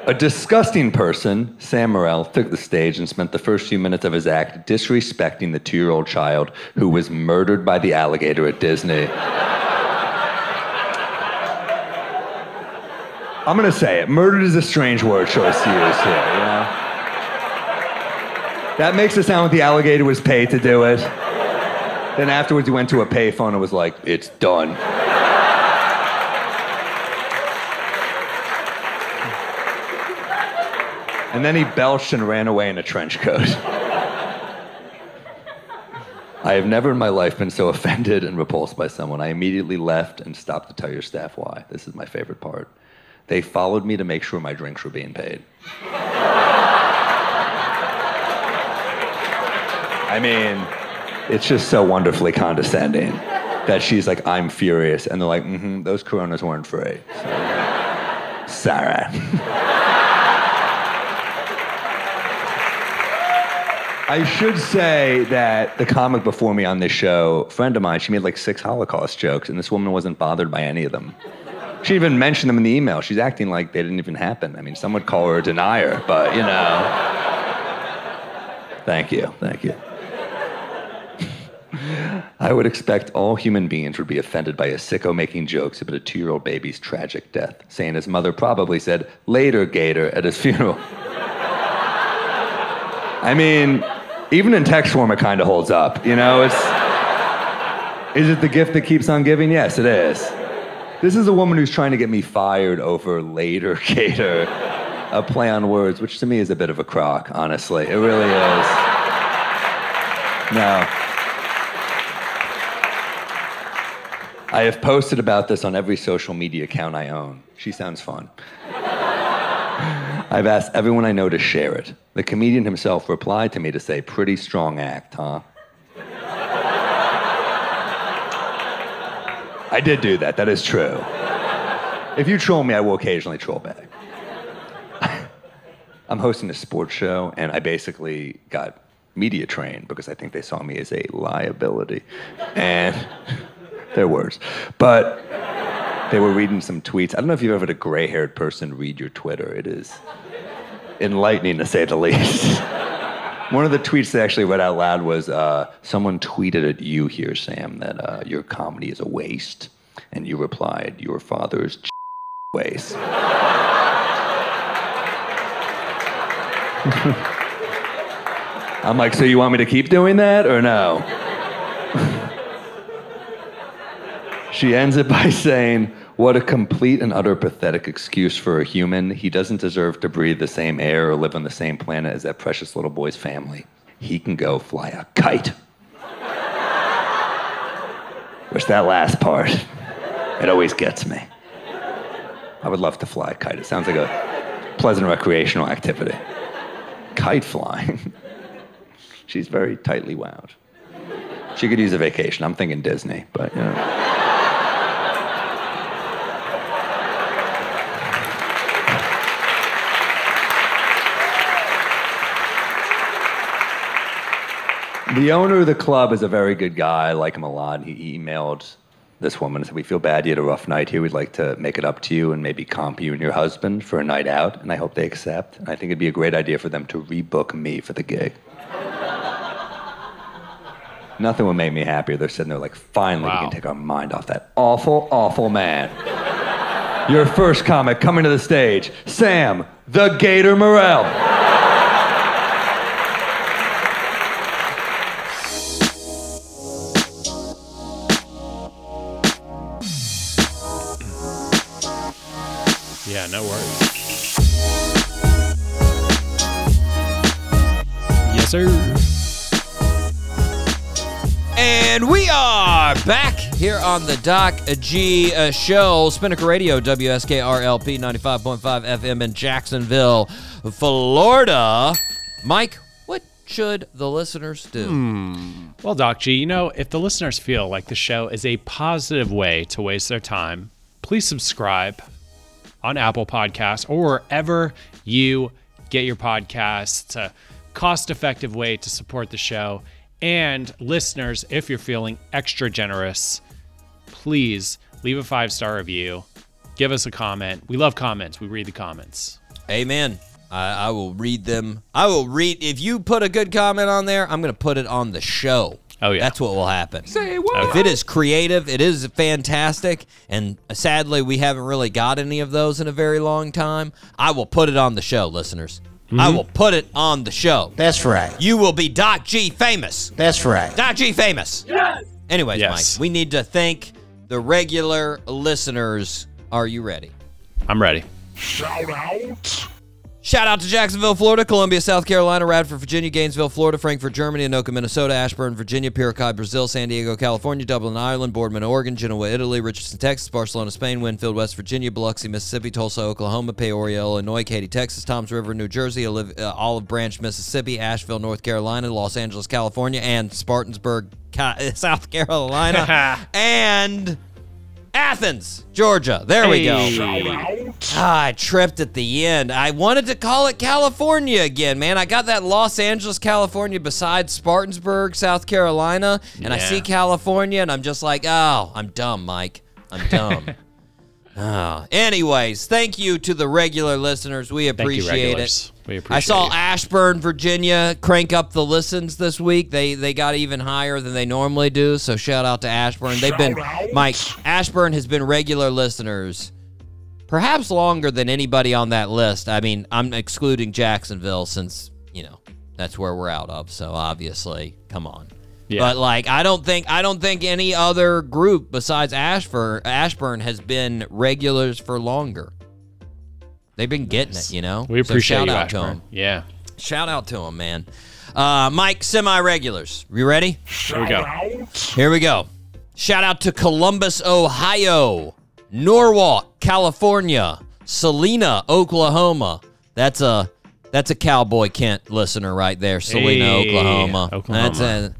A disgusting person, Sam Morril, took the stage and spent the first few minutes of his act disrespecting the two year old child who was murdered by the alligator at Disney. I'm gonna say it. Murdered is a strange word choice to use here, you know? That makes it sound like the alligator was paid to do it. Then afterwards, he went to a payphone and was like, it's done. And then he belched and ran away in a trench coat. I have never in my life been so offended and repulsed by someone. I immediately left and stopped to tell your staff why. This is my favorite part. They followed me to make sure my drinks were being paid. I mean, it's just so wonderfully condescending. that she's like, I'm furious. And they're like, mm-hmm, those coronas weren't free. So, sorry. I should say that the comic before me on this show, a friend of mine, she made like six Holocaust jokes, and this woman wasn't bothered by any of them. She even mentioned them in the email. She's acting like they didn't even happen. I mean, some would call her a denier, but you know. Thank you, thank you. I would expect all human beings would be offended by a sicko making jokes about a two year old baby's tragic death, saying his mother probably said, later, Gator, at his funeral. I mean, even in text form, it kind of holds up. You know, it's. Is it the gift that keeps on giving? Yes, it is. This is a woman who's trying to get me fired over later, Gator. A play on words, which to me is a bit of a crock, honestly. It really is. No. I have posted about this on every social media account I own. She sounds fun. I've asked everyone I know to share it. The comedian himself replied to me to say, pretty strong act, huh? I did do that, that is true. If you troll me, I will occasionally troll back. I'm hosting a sports show, and I basically got media trained because I think they saw me as a liability. And they're worse. But they were reading some tweets. I don't know if you've ever had a gray haired person read your Twitter. It is enlightening to say the least. One of the tweets they actually read out loud was uh, someone tweeted at you here, Sam, that uh, your comedy is a waste. And you replied, your father's waste. I'm like, so you want me to keep doing that or no? She ends it by saying, What a complete and utter pathetic excuse for a human. He doesn't deserve to breathe the same air or live on the same planet as that precious little boy's family. He can go fly a kite. Which that last part, it always gets me. I would love to fly a kite. It sounds like a pleasant recreational activity. Kite flying. She's very tightly wound. She could use a vacation. I'm thinking Disney, but you know. The owner of the club is a very good guy. I like him a lot. He emailed this woman and said, We feel bad you had a rough night here. We'd like to make it up to you and maybe comp you and your husband for a night out. And I hope they accept. And I think it'd be a great idea for them to rebook me for the gig. Nothing would make me happier. They're sitting there like, finally, we can take our mind off that awful, awful man. Your first comic coming to the stage, Sam, the Gator Morril. No worries. Yes, sir. And we are back here on the Doc G uh, Show, Spinnaker Radio, WSKRLP 95.5 FM in Jacksonville, Florida. Mike, what should the listeners do? Well, Doc G, you know, if the listeners feel like the show is a positive way to waste their time, please subscribe on Apple Podcasts or wherever you get your podcasts. It's a cost effective way to support the show. And listeners, if you're feeling extra generous, please leave a five star review. Give us a comment. We love comments. We read the comments. Amen. I, I will read them. I will read. If you put a good comment on there, I'm going to put it on the show. Oh, yeah. That's what will happen. Say what? If it is creative, it is fantastic, and sadly, we haven't really got any of those in a very long time. I will put it on the show, listeners. Mm-hmm. I will put it on the show. That's right. You will be Doc G famous. That's right. Doc G famous. Yes. Anyways, Yes. Mike, we need to thank the regular listeners. Are you ready? I'm ready. Shout out to Jacksonville, Florida, Columbia, South Carolina, Radford, Virginia, Gainesville, Florida, Frankfurt, Germany, Anoka, Minnesota, Ashburn, Virginia, Piracai, Brazil, San Diego, California, Dublin, Ireland, Boardman, Oregon, Genoa, Italy, Richardson, Texas, Barcelona, Spain, Winfield, West Virginia, Biloxi, Mississippi, Tulsa, Oklahoma, Peoria, Illinois, Katy, Texas, Toms River, New Jersey, Olive, uh, Olive Branch, Mississippi, Asheville, North Carolina, Los Angeles, California, and Spartansburg, South Carolina, and Athens, Georgia. There we go. Ah, I tripped at the end. I wanted to call it California again, man. I got that Los Angeles, California beside Spartansburg, South Carolina, and I see California, and I'm just like, oh, I'm dumb, Mike. I'm dumb. oh. Anyways, thank you to the regular listeners. We Thank you, appreciate it. Regulars. We appreciate I saw you. Ashburn, Virginia, crank up the listens this week. They they got even higher than they normally do. So shout out to Ashburn. They've been Mike Ashburn has been regular listeners, perhaps longer than anybody on that list. I mean, I'm excluding Jacksonville since you know that's where we're out of. So obviously, come on. Yeah. But like, I don't think I don't think any other group besides Ashburn Ashburn has been regulars for longer. They've been getting it, you know. We So appreciate shout you, out to Ashburn. 'em. Yeah. Shout out to him, man. Uh, Mike, semi regulars. You ready? Here we go. Here we go. Shout out to Columbus, Ohio, Norwalk, California, Salina, Oklahoma. That's a that's a Cowboy Kent listener right there. Salina, Hey, Oklahoma. Oklahoma. That's a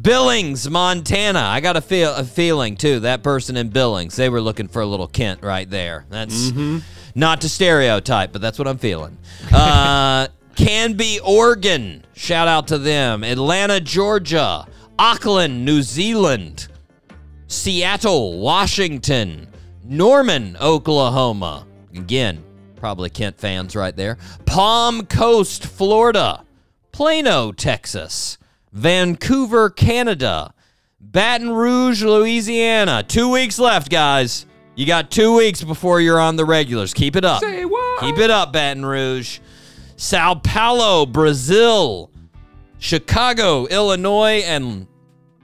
Billings, Montana. I got a feel a feeling too. That person in Billings, they were looking for a little Kent right there. That's not to stereotype, but that's what I'm feeling. Uh, Canby, Oregon. Shout out to them. Atlanta, Georgia. Auckland, New Zealand. Seattle, Washington. Norman, Oklahoma. Again, probably Kent fans right there. Palm Coast, Florida. Plano, Texas. Vancouver, Canada. Baton Rouge, Louisiana. Two weeks left, guys. You got two weeks before you're on the regulars. Keep it up. Say what? Keep it up, Baton Rouge. Sao Paulo, Brazil. Chicago, Illinois, and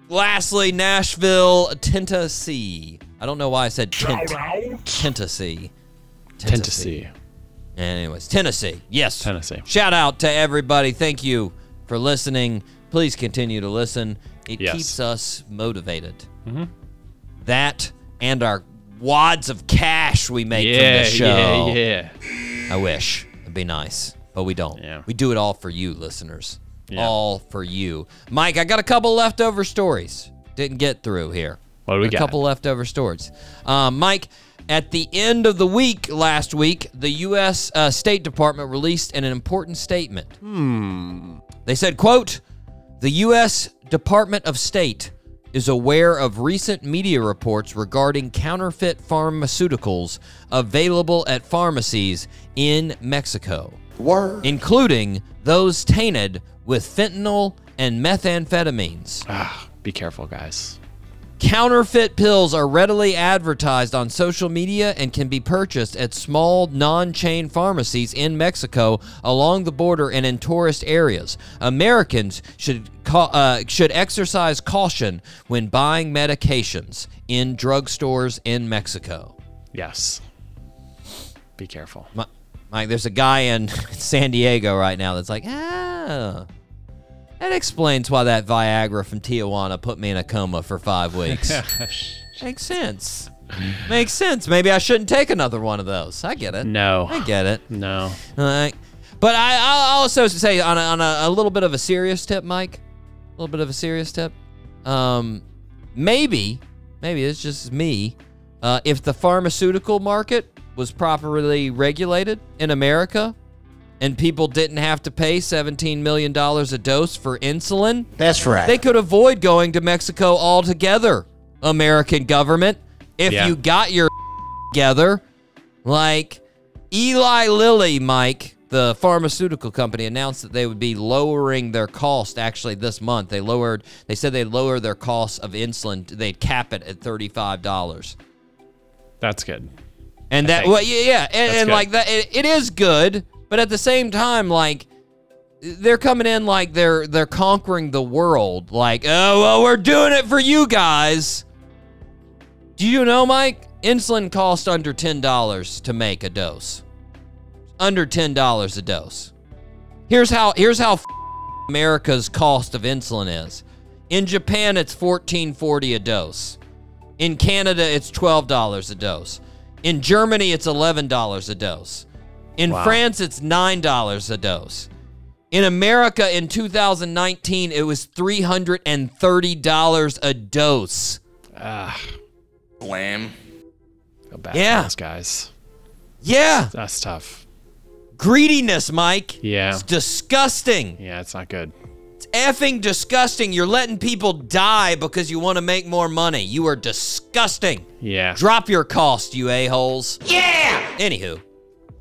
lastly, Nashville, Tennessee. I don't know why I said Tent- Tennessee. Tennessee. Anyways, Tennessee. Yes. Tennessee. Shout out to everybody. Thank you for listening. Please continue to listen. It Yes. keeps us motivated. Mm-hmm. That and our wads of cash we make from Yeah, this show. yeah, yeah. I wish. It'd be nice. But we don't. Yeah. We do it all for you, listeners. Yeah. All for you. Mike, I got a couple leftover stories. Didn't get through here. What do we got? a couple leftover stories. Um, Mike, at the end of the week last week, the U.S. Uh, State Department released an important statement. Hmm. They said, "quote The U.S. Department of State is aware of recent media reports regarding counterfeit pharmaceuticals available at pharmacies in Mexico, including those tainted with fentanyl and methamphetamines." Ah, be careful, guys. Counterfeit pills are readily advertised on social media and can be purchased at small non-chain pharmacies in Mexico along the border and in tourist areas. Americans should uh, should exercise caution when buying medications in drugstores in Mexico. Yes. Be careful. Mike, there's a guy in San Diego right now that's like, ah, that explains why that Viagra from Tijuana put me in a coma for five weeks. Makes sense. Makes sense. Maybe I shouldn't take another one of those. I get it. No. I get it. No. Alright. But I, I'll also say on, a, on a, a little bit of a serious tip, Mike. A little bit of a serious tip. Um, maybe, maybe it's just me. Uh, if the pharmaceutical market was properly regulated in America, and people didn't have to pay $17 million a dose for insulin, That's right. they could avoid going to Mexico altogether, American government. If Yeah. you got your together, like Eli Lilly, Mike, the pharmaceutical company, announced that they would be lowering their cost actually this month. They lowered, they said they'd lower their cost of insulin, they'd cap it at $35. That's good. And that, think. well, yeah, yeah, and, and like that, it, it is good, but at the same time, like they're coming in like they're they're conquering the world. Like, oh well, we're doing it for you guys. Do you know, Mike? Insulin costs under ten dollars to make a dose. Under ten dollars a dose. Here's how here's how f- America's cost of insulin is. In Japan, it's fourteen forty a dose. In Canada, it's twelve dollars a dose. In Germany, it's eleven dollars a dose. In Wow. France, it's nine dollars a dose. In America in 2019, it was $330 a dose. Ah, Blam. Feel bad Yeah. those guys. Yeah. That's tough. Greediness, Mike. Yeah. It's disgusting. Yeah, it's not good. It's effing disgusting. You're letting people die because you want to make more money. You are disgusting. Yeah. Drop your cost, you a-holes. Yeah! Anywho,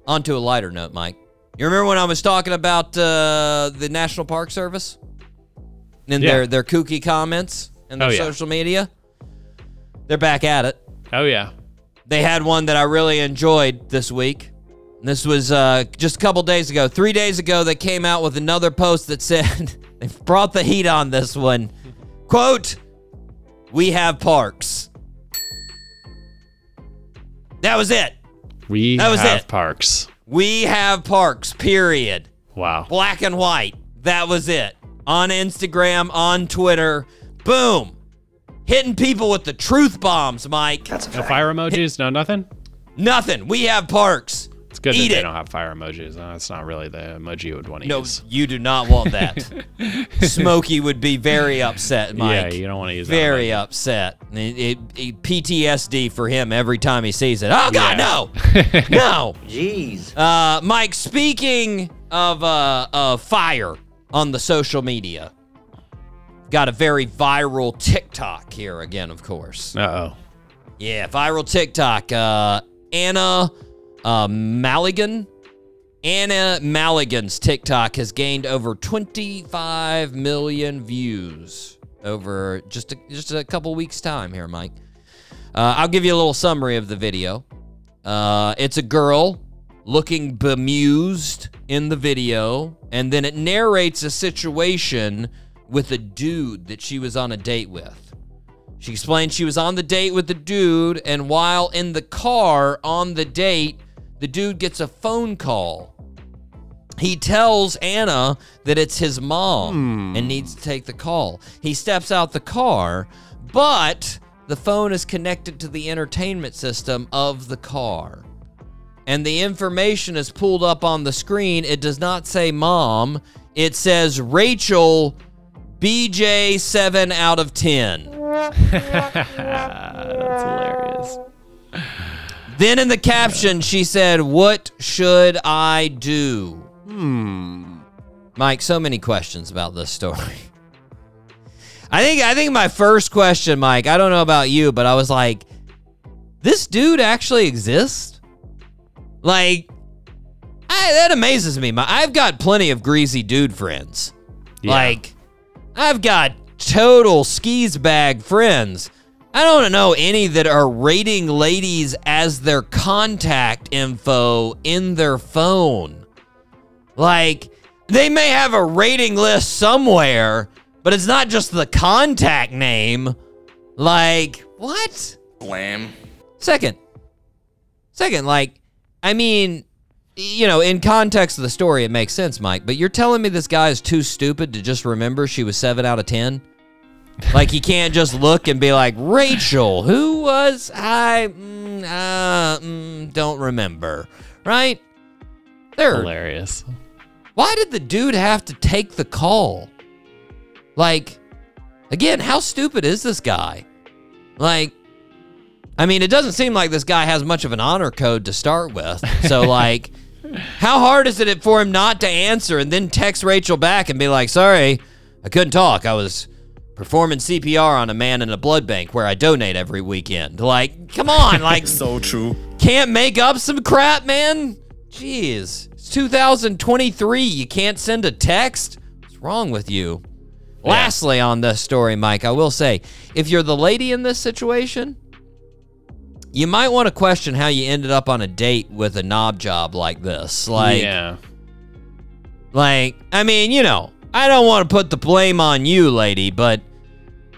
on to a lighter note, Mike. You remember when I was talking about uh, the National Park Service? And Yeah. their, their kooky comments and their Oh, yeah. social media? They're back at it. Oh yeah. They had one that I really enjoyed this week. This was uh, just a couple days ago. Three days ago, they came out with another post that said, they brought the heat on this one. Quote, we have parks. That was it. We That was have it. parks. We have parks, period. Wow. Black and white. That was it. On Instagram, on Twitter. Boom. Hitting people with the truth bombs, Mike. That's a fact. No fire emojis? No nothing? Nothing. We have parks. It's good Eat that they it. don't have fire emojis. No, that's not really the emoji you would want to No, use. you do not want that. Smokey would be very upset, Mike. Yeah, you don't want to use that very upset. It, it- it- PTSD for him every time he sees it. Oh God, Yeah. no, no. Jeez. Uh, Mike. Speaking of uh, of fire on the social media, got a very viral TikTok here again, of course. Uh oh. Yeah, viral TikTok. Uh, Anna uh, Maligan. Anna Maligan's TikTok has gained over 25 million views over just a, just a couple weeks' time here, Mike. Uh, I'll give you a little summary of the video. Uh, it's a girl looking bemused in the video, and then it narrates a situation with a dude that she was on a date with. She explained she was on the date with the dude, and while in the car on the date, the dude gets a phone call. He tells Anna that it's his mom hmm. and needs to take the call. He steps out the car, but the phone is connected to the entertainment system of the car. And the information is pulled up on the screen. It does not say mom, it says Rachel BJ 7 out of 10. That's hilarious. Then in the caption, she said, What should I do? Hmm. Mike, so many questions about this story. I think I think my first question, Mike, I don't know about you, but I was like, this dude actually exists? Like, I, that amazes me. My, I've got plenty of greasy dude friends. Yeah. Like, I've got total skis bag friends. I don't know any that are rating ladies as their contact info in their phone. Like, they may have a rating list somewhere, but it's not just the contact name. Like, what? Blam. Second, second, like, I mean, you know, in context of the story, it makes sense, Mike. But you're telling me this guy is too stupid to just remember she was seven out of ten? Like he can't just look and be like, Rachel, who was I? Mm, uh, mm, don't remember, right? There. Hilarious. Why did the dude have to take the call? Like, again, how stupid is this guy? Like, I mean, it doesn't seem like this guy has much of an honor code to start with. So, like, how hard is it for him not to answer and then text Rachel back and be like, sorry, I couldn't talk. I was performing CPR on a man in a blood bank where I donate every weekend. Like, come on. Like, So true. can't make up some crap, man? Jeez. It's 2023. You can't send a text? What's wrong with you? Lastly, on this story, Mike, I will say if you're the lady in this situation, you might want to question how you ended up on a date with a knob job like this. Like, yeah. like, I mean, you know, I don't want to put the blame on you, lady, but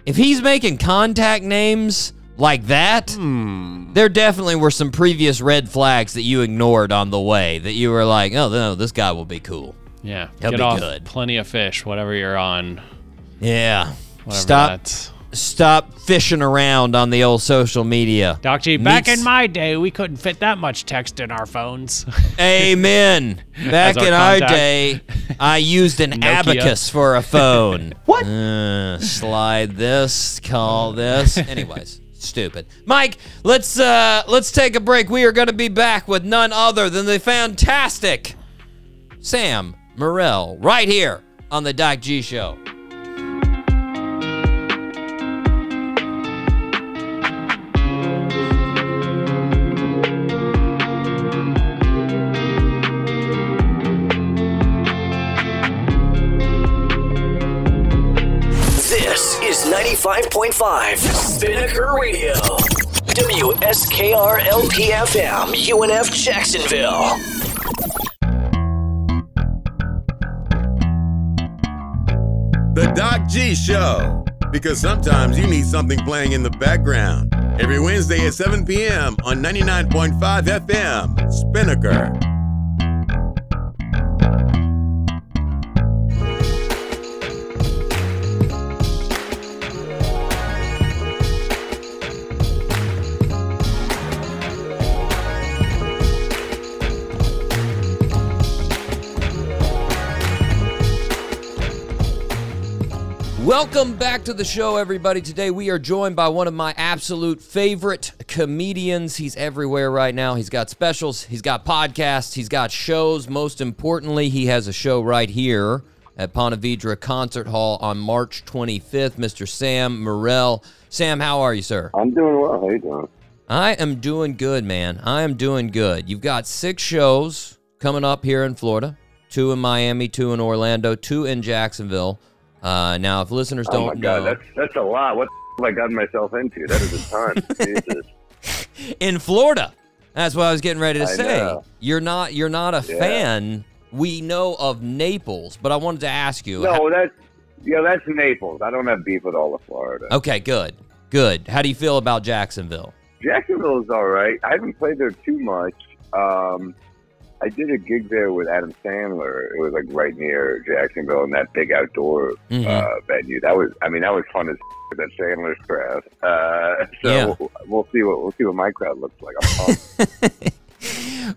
if he's making contact names like that, hmm. there definitely were some previous red flags that you ignored on the way that you were like, oh, no, this guy will be cool. Yeah. He'll Get be off good. plenty of fish, whatever you're on. Yeah. Whatever Stop. that stop fishing around on the old social media. Doc G, back in my day, we couldn't fit that much text in our phones. Amen. Back our in our day, I used an Nokia. abacus for a phone. what? Uh, slide this, call this. Anyways, stupid. Mike, let's uh let's take a break. We are going to be back with none other than the fantastic Sam Morril right here on the Doc G Show. 95.5 Spinnaker Radio. WSKR LPFM, UNF Jacksonville. The Doc G Show. Because sometimes you need something playing in the background. Every Wednesday at 7 p.m. on 99.5 FM, Spinnaker. Welcome back to the show, everybody. Today we are joined by one of my absolute favorite comedians. He's everywhere right now. He's got specials, he's got podcasts, he's got shows. Most importantly, he has a show right here at Ponte Vedra Concert Hall on March 25th. Mr. Sam Morril. Sam, how are you, sir? I'm doing well. How you doing? I am doing good, man. I am doing good. You've got six shows coming up here in Florida two in Miami, two in Orlando, two in Jacksonville. Uh, now, if listeners Oh don't my god, know, that's that's a lot. What the have I gotten myself into? That is a ton. Jesus. in Florida. That's what I was getting ready to I say. know. You're not you're not a Yeah. fan. We know of Naples, but I wanted to ask you. No, that's yeah, that's Naples. I don't have beef with all of Florida. Okay, good. Good. How do you feel about Jacksonville? Jacksonville is all right. I haven't played there too much. Um, I did a gig there with Adam Sandler. It was like right near Jacksonville in that big outdoor Mhm. uh, venue. That was, I mean, that was fun as that Sandler's crowd. Uh, so Yeah. we'll see what we'll see what my crowd looks like.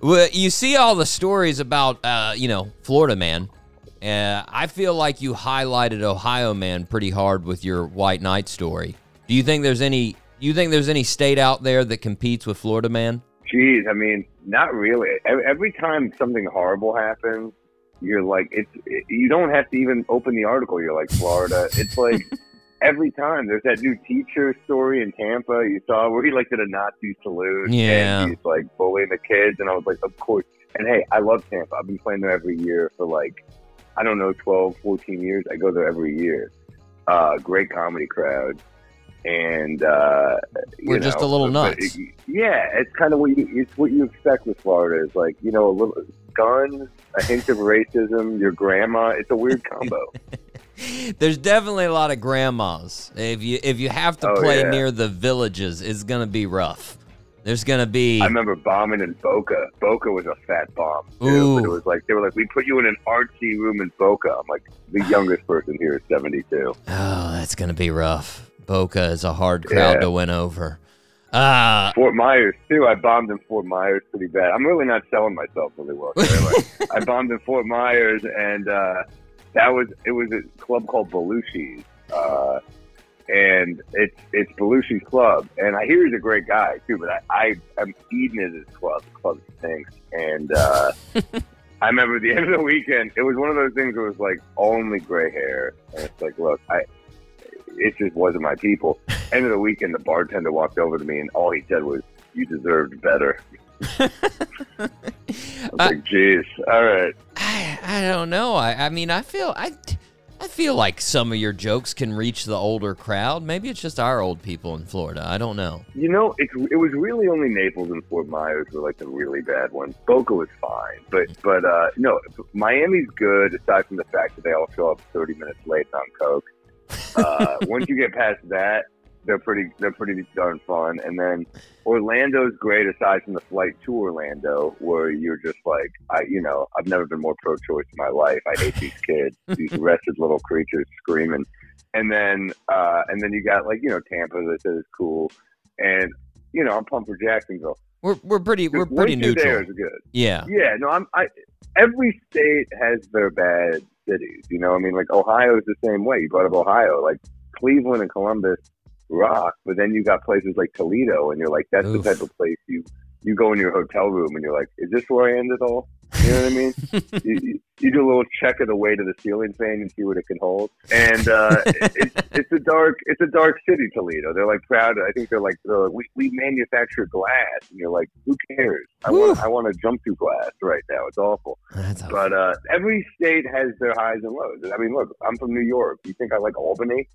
Well, you see all the stories about uh, you know, Florida man. Uh, I feel like you highlighted Ohio man pretty hard with your White Knight story. Do you think there's any do you think there's any state out there that competes with Florida man? Jeez, I mean, not really. Every, time something horrible happens, you're like, it's. It, you don't have to even open the article. You're like Florida. It's like every time. There's that new teacher story in Tampa you saw where he like did a Nazi salute. Yeah. And he's like bullying the kids, and I was like, of course. And hey, I love Tampa. I've been playing there every year for like, I don't know, 12, 14 years. I go there every year. Uh, great comedy crowd. And uh, We're just know, a little nuts. yeah, it's kind of what you it's what you expect with Florida is like you know a little guns, a hint of racism, your grandma. It's a weird combo. There's definitely a lot of grandmas. If you if you have to Oh, play yeah. near the villages, it's gonna be rough. There's gonna be I remember bombing in Boca. Boca was a fat bomb. Too, Ooh. But it was like they were like, we put you in an artsy room in Boca. I'm like, the youngest person here is 72. oh, that's gonna be rough. Boca is a hard crowd Yeah. to win over. Uh Fort Myers too. I bombed in Fort Myers pretty bad. I'm really not selling myself really well. Like, I bombed in Fort Myers, and uh, that was it was a club called Belushi's, uh, and it's it's Belushi's club. And I hear he's a great guy too, but I, I am eating at his club. The club stinks, and uh, I remember at the end of the weekend. It was one of those things where it was like only gray hair, and it's like, look, I. It just wasn't my people. End of the weekend, the bartender walked over to me, and all he said was, "You deserved better." I was like, "Jeez, all right." I, I don't know. I, I mean I feel I I feel like some of your jokes can reach the older crowd. Maybe it's just our old people in Florida. I don't know. You know, it, it was really only Naples and Fort Myers were like the really bad ones. Boca was fine, but but uh, no, Miami's good aside from the fact that they all show up 30 minutes late on coke. Uh, once you get past that, they're pretty they're pretty darn fun. And then Orlando's great aside from the flight to Orlando, where you're just like, I you know, I've never been more pro-choice in my life. I hate these kids, these wretched little creatures screaming. and then uh, and then you got like you know Tampa that is cool, and you know I'm pumped for Jacksonville. We're we're pretty we're pretty neutral. is good. Yeah. Yeah, no, I'm. I every state has their bad cities. You know, I mean, like Ohio is the same way. You brought up Ohio, like Cleveland and Columbus rock, but then you got places like Toledo, and you're like, that's Oof. the type of place you you go in your hotel room and you're like, is this where I end it all? You know what I mean? you, you- do a little check of the weight of the ceiling fan and see what it can hold. And uh, it's it's a dark it's a dark city, Toledo. They're like proud. I think they're like, they're like we, we manufacture glass, and you're like, who cares? I want I want to jump through glass right now. It's awful. That's a- But uh, every state has their highs and lows. I mean, look, I'm from New York. You think I like Albany?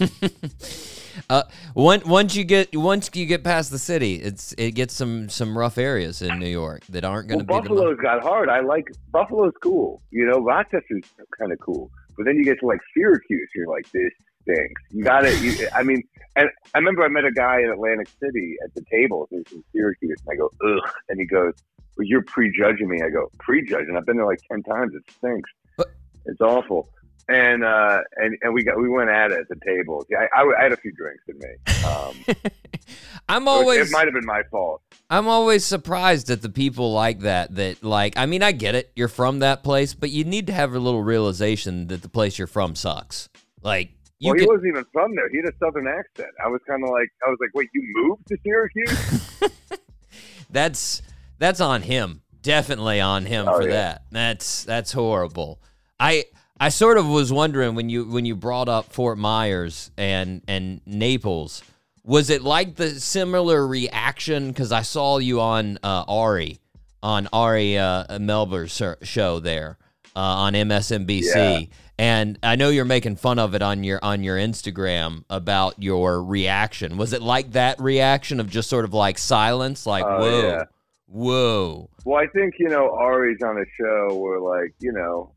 uh, once once you get once you get past the city, it's it gets some some rough areas in New York that aren't going Well, to be. the mo- Buffalo's got hard. I like Buffalo's cool. You know, Rochester's kind of cool. But then you get to like Syracuse, you're like, this stinks. You got You, I mean, and I remember I met a guy in Atlantic City at the table. Was from Syracuse, and I go, ugh. And he goes, well, you're prejudging me. I go, prejudging. I've been there like ten times. It stinks. But- It's awful. And uh, and and we got we went at it at the table. Yeah, I, I, I had a few drinks in me. Um, I'm so it- always it might have been my fault. I'm always surprised at the people like that. That like, I mean, I get it. You're from that place, but you need to have a little realization that the place you're from sucks. Like, you well, he get, wasn't even from there. He had a southern accent. I was kind of like, I was like, wait, you moved to Syracuse? that's that's on him. Definitely on him Oh, for yeah. that. That's that's horrible. I I sort of was wondering when you when you brought up Fort Myers and and Naples, was it like the similar reaction? Because I saw you on uh, Ari on Ari uh, Melber's show there uh, on MSNBC. Yeah. And I know you're making fun of it on your on your Instagram about your reaction. Was it like that reaction of just sort of like silence, like Oh, whoa, yeah. whoa? well, I think you know Ari's on a show where like you know.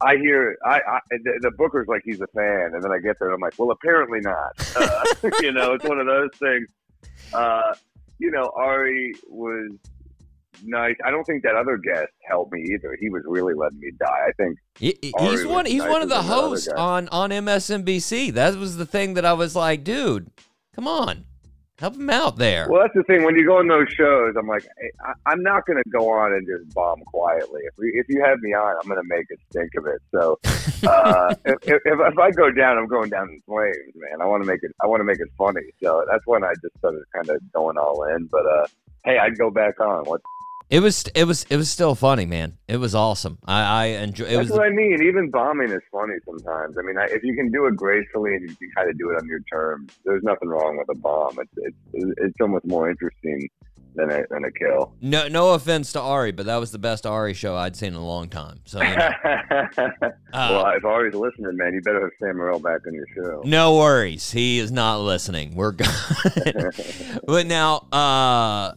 I hear I, I the, the booker's like he's a fan, and then I get there and I'm like, well, apparently not. Uh, you know, it's one of those things. Uh, you know, Ari was nice. I don't think that other guest helped me either. He was really letting me die. I think He- he's one. He's one of the than that other hosts on on MSNBC. That was the thing that I was like, dude, come on, help him out there. Well, that's the thing. When you go on those shows, I'm like, I, I'm not going to go on and just bomb quietly. If, we, if you have me on, I'm going to make a stink of it. So, uh, if, if, if I go down, I'm going down in flames, man. I want to make it. I want to make it funny. So that's when I just started kind of going all in. But uh, hey, I'd go back on. What? It was it was it was still funny, man. It was awesome. I I enjoy. It That's was what I mean. Even bombing is funny sometimes. I mean, I, if you can do it gracefully and you can kind of do it on your terms, there's nothing wrong with a bomb. It's it's it's almost more interesting than a than a kill. no no offense to Ari, but that was the best Ari show I'd seen in a long time. So you know, well, if Ari's listening, man, you better have Sam Morril back on your show. no worries. He is not listening. We're good. but now, uh,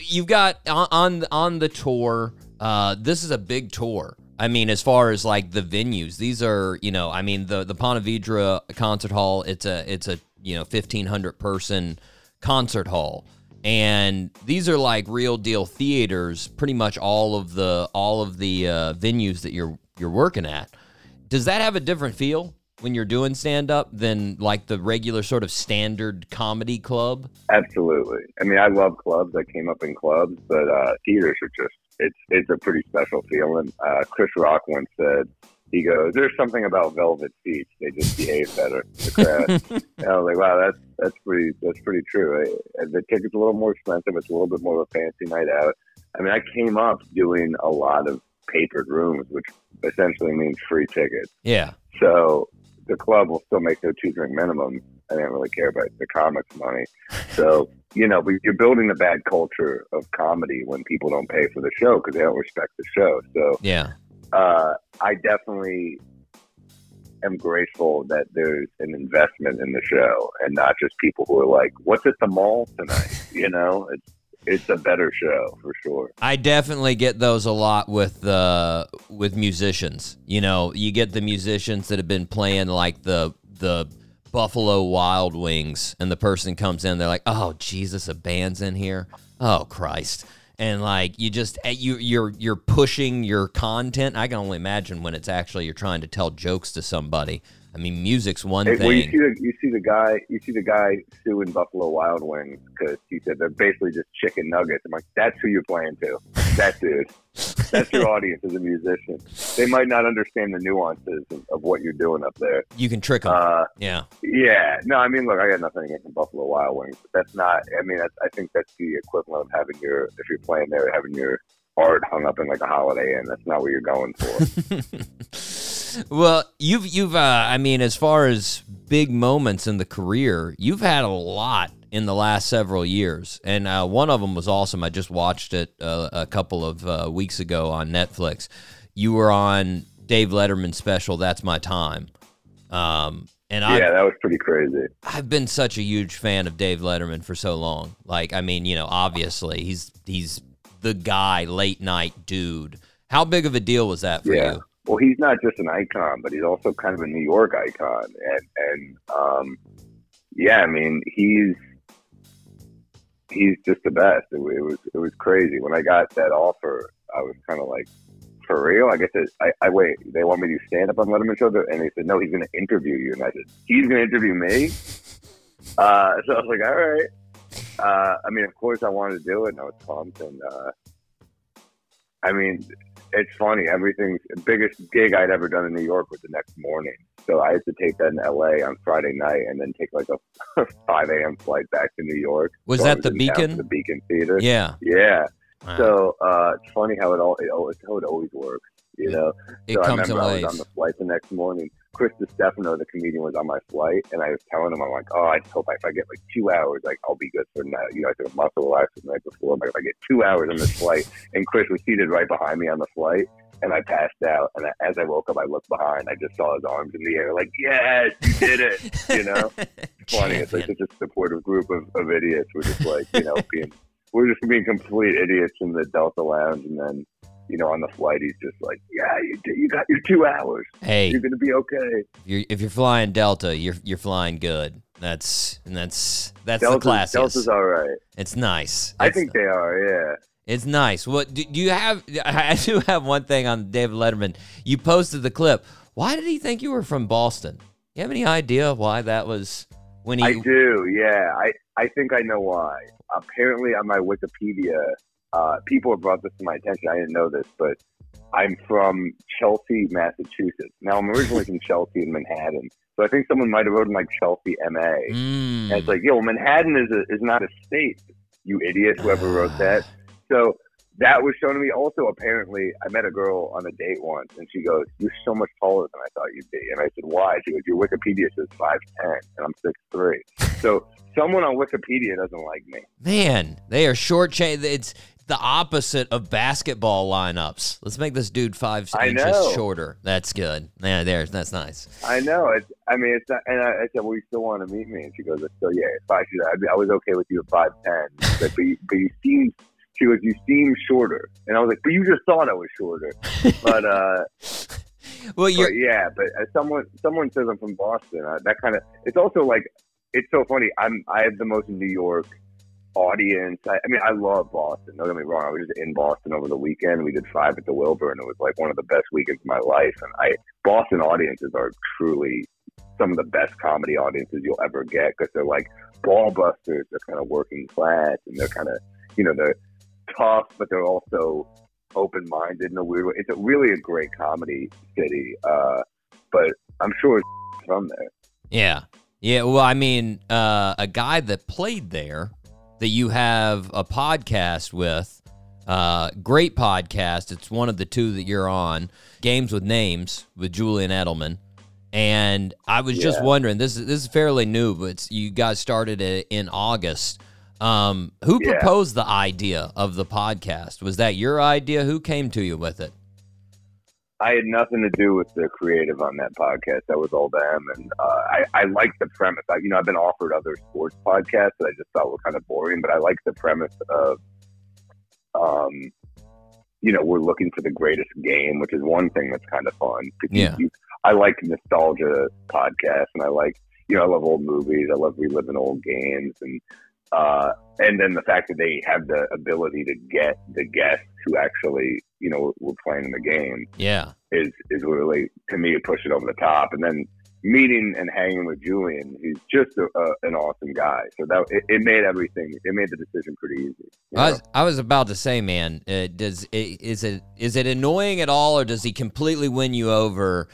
you've got on on, the tour. Uh, this is a big tour. I mean, as far as like the venues, these are you know, I mean the the Ponte Vedra concert hall. It's a it's a you know fifteen hundred person concert hall, and these are like real deal theaters. Pretty much all of the all of the uh, venues that you're you're working at. Does that have a different feel when you're doing stand up than like the regular sort of standard comedy club? Absolutely. I mean, I love clubs. I came up in clubs, but uh, theaters are just it's it's a pretty special feeling. Uh, Chris Rock once said. He goes, "There's something about velvet seats; they just behave better." The crowd. and I was like, "Wow, that's that's pretty that's pretty true." Uh, The ticket's a little more expensive; it's a little bit more of a fancy night out. I mean, I came up doing a lot of papered rooms, which essentially means free tickets. Yeah. So the club will still make their two drink minimum. I didn't really care about the comics money. So, you know, but you're building a bad culture of comedy when people don't pay for the show because they don't respect the show. So, Yeah. uh, I definitely am grateful that there's an investment in the show and not just people who are like, what's at the mall tonight? You know, it's, it's a better show for sure. I definitely get those a lot with uh with musicians. You know, you get the musicians that have been playing like the the Buffalo Wild Wings and the person comes in they're like, "Oh, Jesus, a band's in here. Oh, Christ." And like you just eh, you you're you're pushing your content. I can only imagine when it's actually you're trying to tell jokes to somebody. I mean, music's one Hey, well, you see the you see the guy you see the guy suing Buffalo Wild Wings because he said they're basically just chicken nuggets. I'm like, that's who you're playing to. That dude. That's your audience as a musician. They might not understand the nuances of, of what you're doing up there. You can trick them. Uh, yeah. yeah, no, I mean, look, I got nothing against the Buffalo Wild Wings, but that's not. I mean, that's, I think that's the equivalent of having your if you're playing there, having your art hung up in like a Holiday Inn. That's not what you're going for. Well, you've you've uh, I mean, as far as big moments in the career, you've had a lot in the last several years, and uh, one of them was awesome. I just watched it uh, a couple of uh, weeks ago on Netflix. You were on Dave Letterman's special. That's my time. Um, and I, yeah, that was pretty crazy. I've been such a huge fan of Dave Letterman for so long. Like, I mean, you know, obviously he's he's the guy, late night dude. How big of a deal was that for Yeah. you? Well, he's not just an icon, but he's also kind of a New York icon, and and um, yeah, I mean, he's he's just the best. It, it was it was crazy when I got that offer. I was kind of like, for real? I guess I, I wait. They want me to stand up on Letterman show, and they said no, he's going to interview you, and I said he's going to interview me. Uh, so I was like, all right. Uh, I mean, of course, I wanted to do it, and I was pumped. And uh, I mean, it's funny. Everything's the biggest gig I'd ever done in New York was the next morning. So I had to take that in LA on Friday night, and then take like a 5 a.m. flight back to New York. Was So I that the town for Beacon? The Beacon Theater. Yeah. Yeah. Wow. So uh, it's funny how it all it always how it always works. You know. It so I comes in remember I was on the flight the next morning. Chris Stefano, the comedian, was on my flight, and I was telling him, I'm like, oh, I just hope if I get like two hours, like I'll be good for now. You know, I took a muscle relaxer the night before. I'm like, if I get two hours on this flight, and Chris was seated right behind me on the flight, and I passed out. And I, as I woke up, I looked behind. I just saw his arms in the air, like, yes, you did it. You know, it's funny. It's like such a supportive group of, of idiots. We're just like, you know, being we're just being complete idiots in the Delta Lounge, and then. You know, on the flight, he's just like, "Yeah, you you got your two hours. Hey, You're gonna be okay." if you're, if you're flying Delta, you're you're flying good. That's and that's that's the Delta's, classiest. Delta's all right. It's nice. I It's- think they are. Yeah. It's nice. What do, do you have? I do have one thing on David Letterman. You posted the clip. Why did he think you were from Boston? You have any idea why that was when he? I do. Yeah. I I think I know why. Apparently, on my Wikipedia, uh, people have brought this to my attention. I didn't know this, but I'm from Chelsea, Massachusetts. Now I'm originally from Chelsea in Manhattan, so I think someone might have written like Chelsea, MA. Mm. And it's like, yo, Manhattan is a, is not a state. You idiot, whoever wrote that. So that was shown to me. Also, apparently, I met a girl on a date once, and she goes, "You're so much taller than I thought you'd be." And I said, "Why?" She goes, "Your Wikipedia says five ten, and I'm six three. So someone on Wikipedia doesn't like me. Man, they are short chain. It's the opposite of basketball lineups. Let's make this dude five I inches shorter. That's good. Yeah, there's that's nice. I know. It's, I mean, it's not. And I, I said, "Well, you still want to meet me?" And she goes, "Still, yeah, if I should, I'd I was okay with you at five ten, but but you, but you seem." She goes, "You seem shorter," and I was like, "But you just thought I was shorter." But uh, Well, you're But yeah, but as someone someone says I'm from Boston, uh, that kind of it's also like it's so funny. I'm I have the most New York audience. I, I mean, I love Boston. Don't get me wrong. I was in Boston over the weekend. We did five at the Wilbur, and it was like one of the best weekends of my life. And I Boston audiences are truly some of the best comedy audiences you'll ever get because they're like ball busters. They're kind of working class, and they're kind of you know they're tough, but they're also open minded in a weird way. It's a, really a great comedy city. Uh, but I'm sure from there. Yeah. Yeah. Well, I mean, uh, a guy that played there that you have a podcast with, uh, great podcast. It's one of the two that you're on, Games with Names with Julian Edelman. And I was just wondering, this is this is fairly new, but you guys started it in August. Um, who Yeah. proposed the idea of the podcast? Was that your idea? Who came to you with it? I had nothing to do with the creative on that podcast. That was all them, and uh, I, I like the premise. I, you know, I've been offered other sports podcasts that I just thought were kind of boring, but I like the premise of, um, you know, we're looking for the greatest game, which is one thing that's kind of fun. Yeah. you- I like nostalgia podcasts, and I like, you know, I love old movies. I love reliving old games, and uh, and then the fact that they have the ability to get the guests who actually, you know, we're, playing in the game Yeah. is is really to me it pushed it over the top. And then meeting and hanging with Julian, he's just a, a, an awesome guy. So that it, it made everything, it made the decision pretty easy. I was, I was about to say, man, uh, does is it is it annoying at all, or does he completely win you over,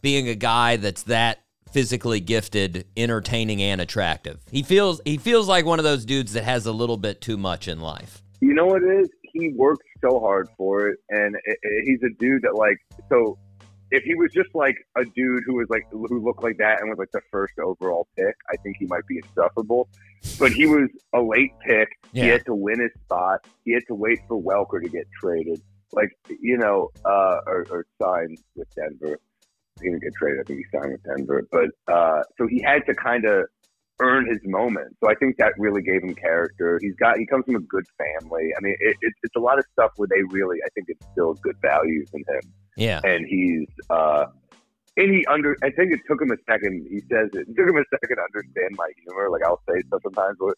being a guy that's that physically gifted, entertaining, and attractive? He feels he feels like one of those dudes that has a little bit too much in life. You know what it is? He works so hard for it, and it, it- he's a dude that like. So, if he was just like a dude who was like who looked like that and was like the first overall pick, I think he might be insufferable. But he was a late pick. He had to win his spot. He had to wait for Welker to get traded, like you know, uh, or, or signed with Denver. He didn't get traded. I think he signed with Denver, but uh, so he had to kind of earn his moment. So I think that really gave him character. He's got he comes from a good family. I mean, it, it, it's a lot of stuff where they really I think instilled good values in him, Yeah, and he's uh, and he under. I think it took him a second. He says it, it took him a second to understand my humor. Like I'll say stuff sometimes, but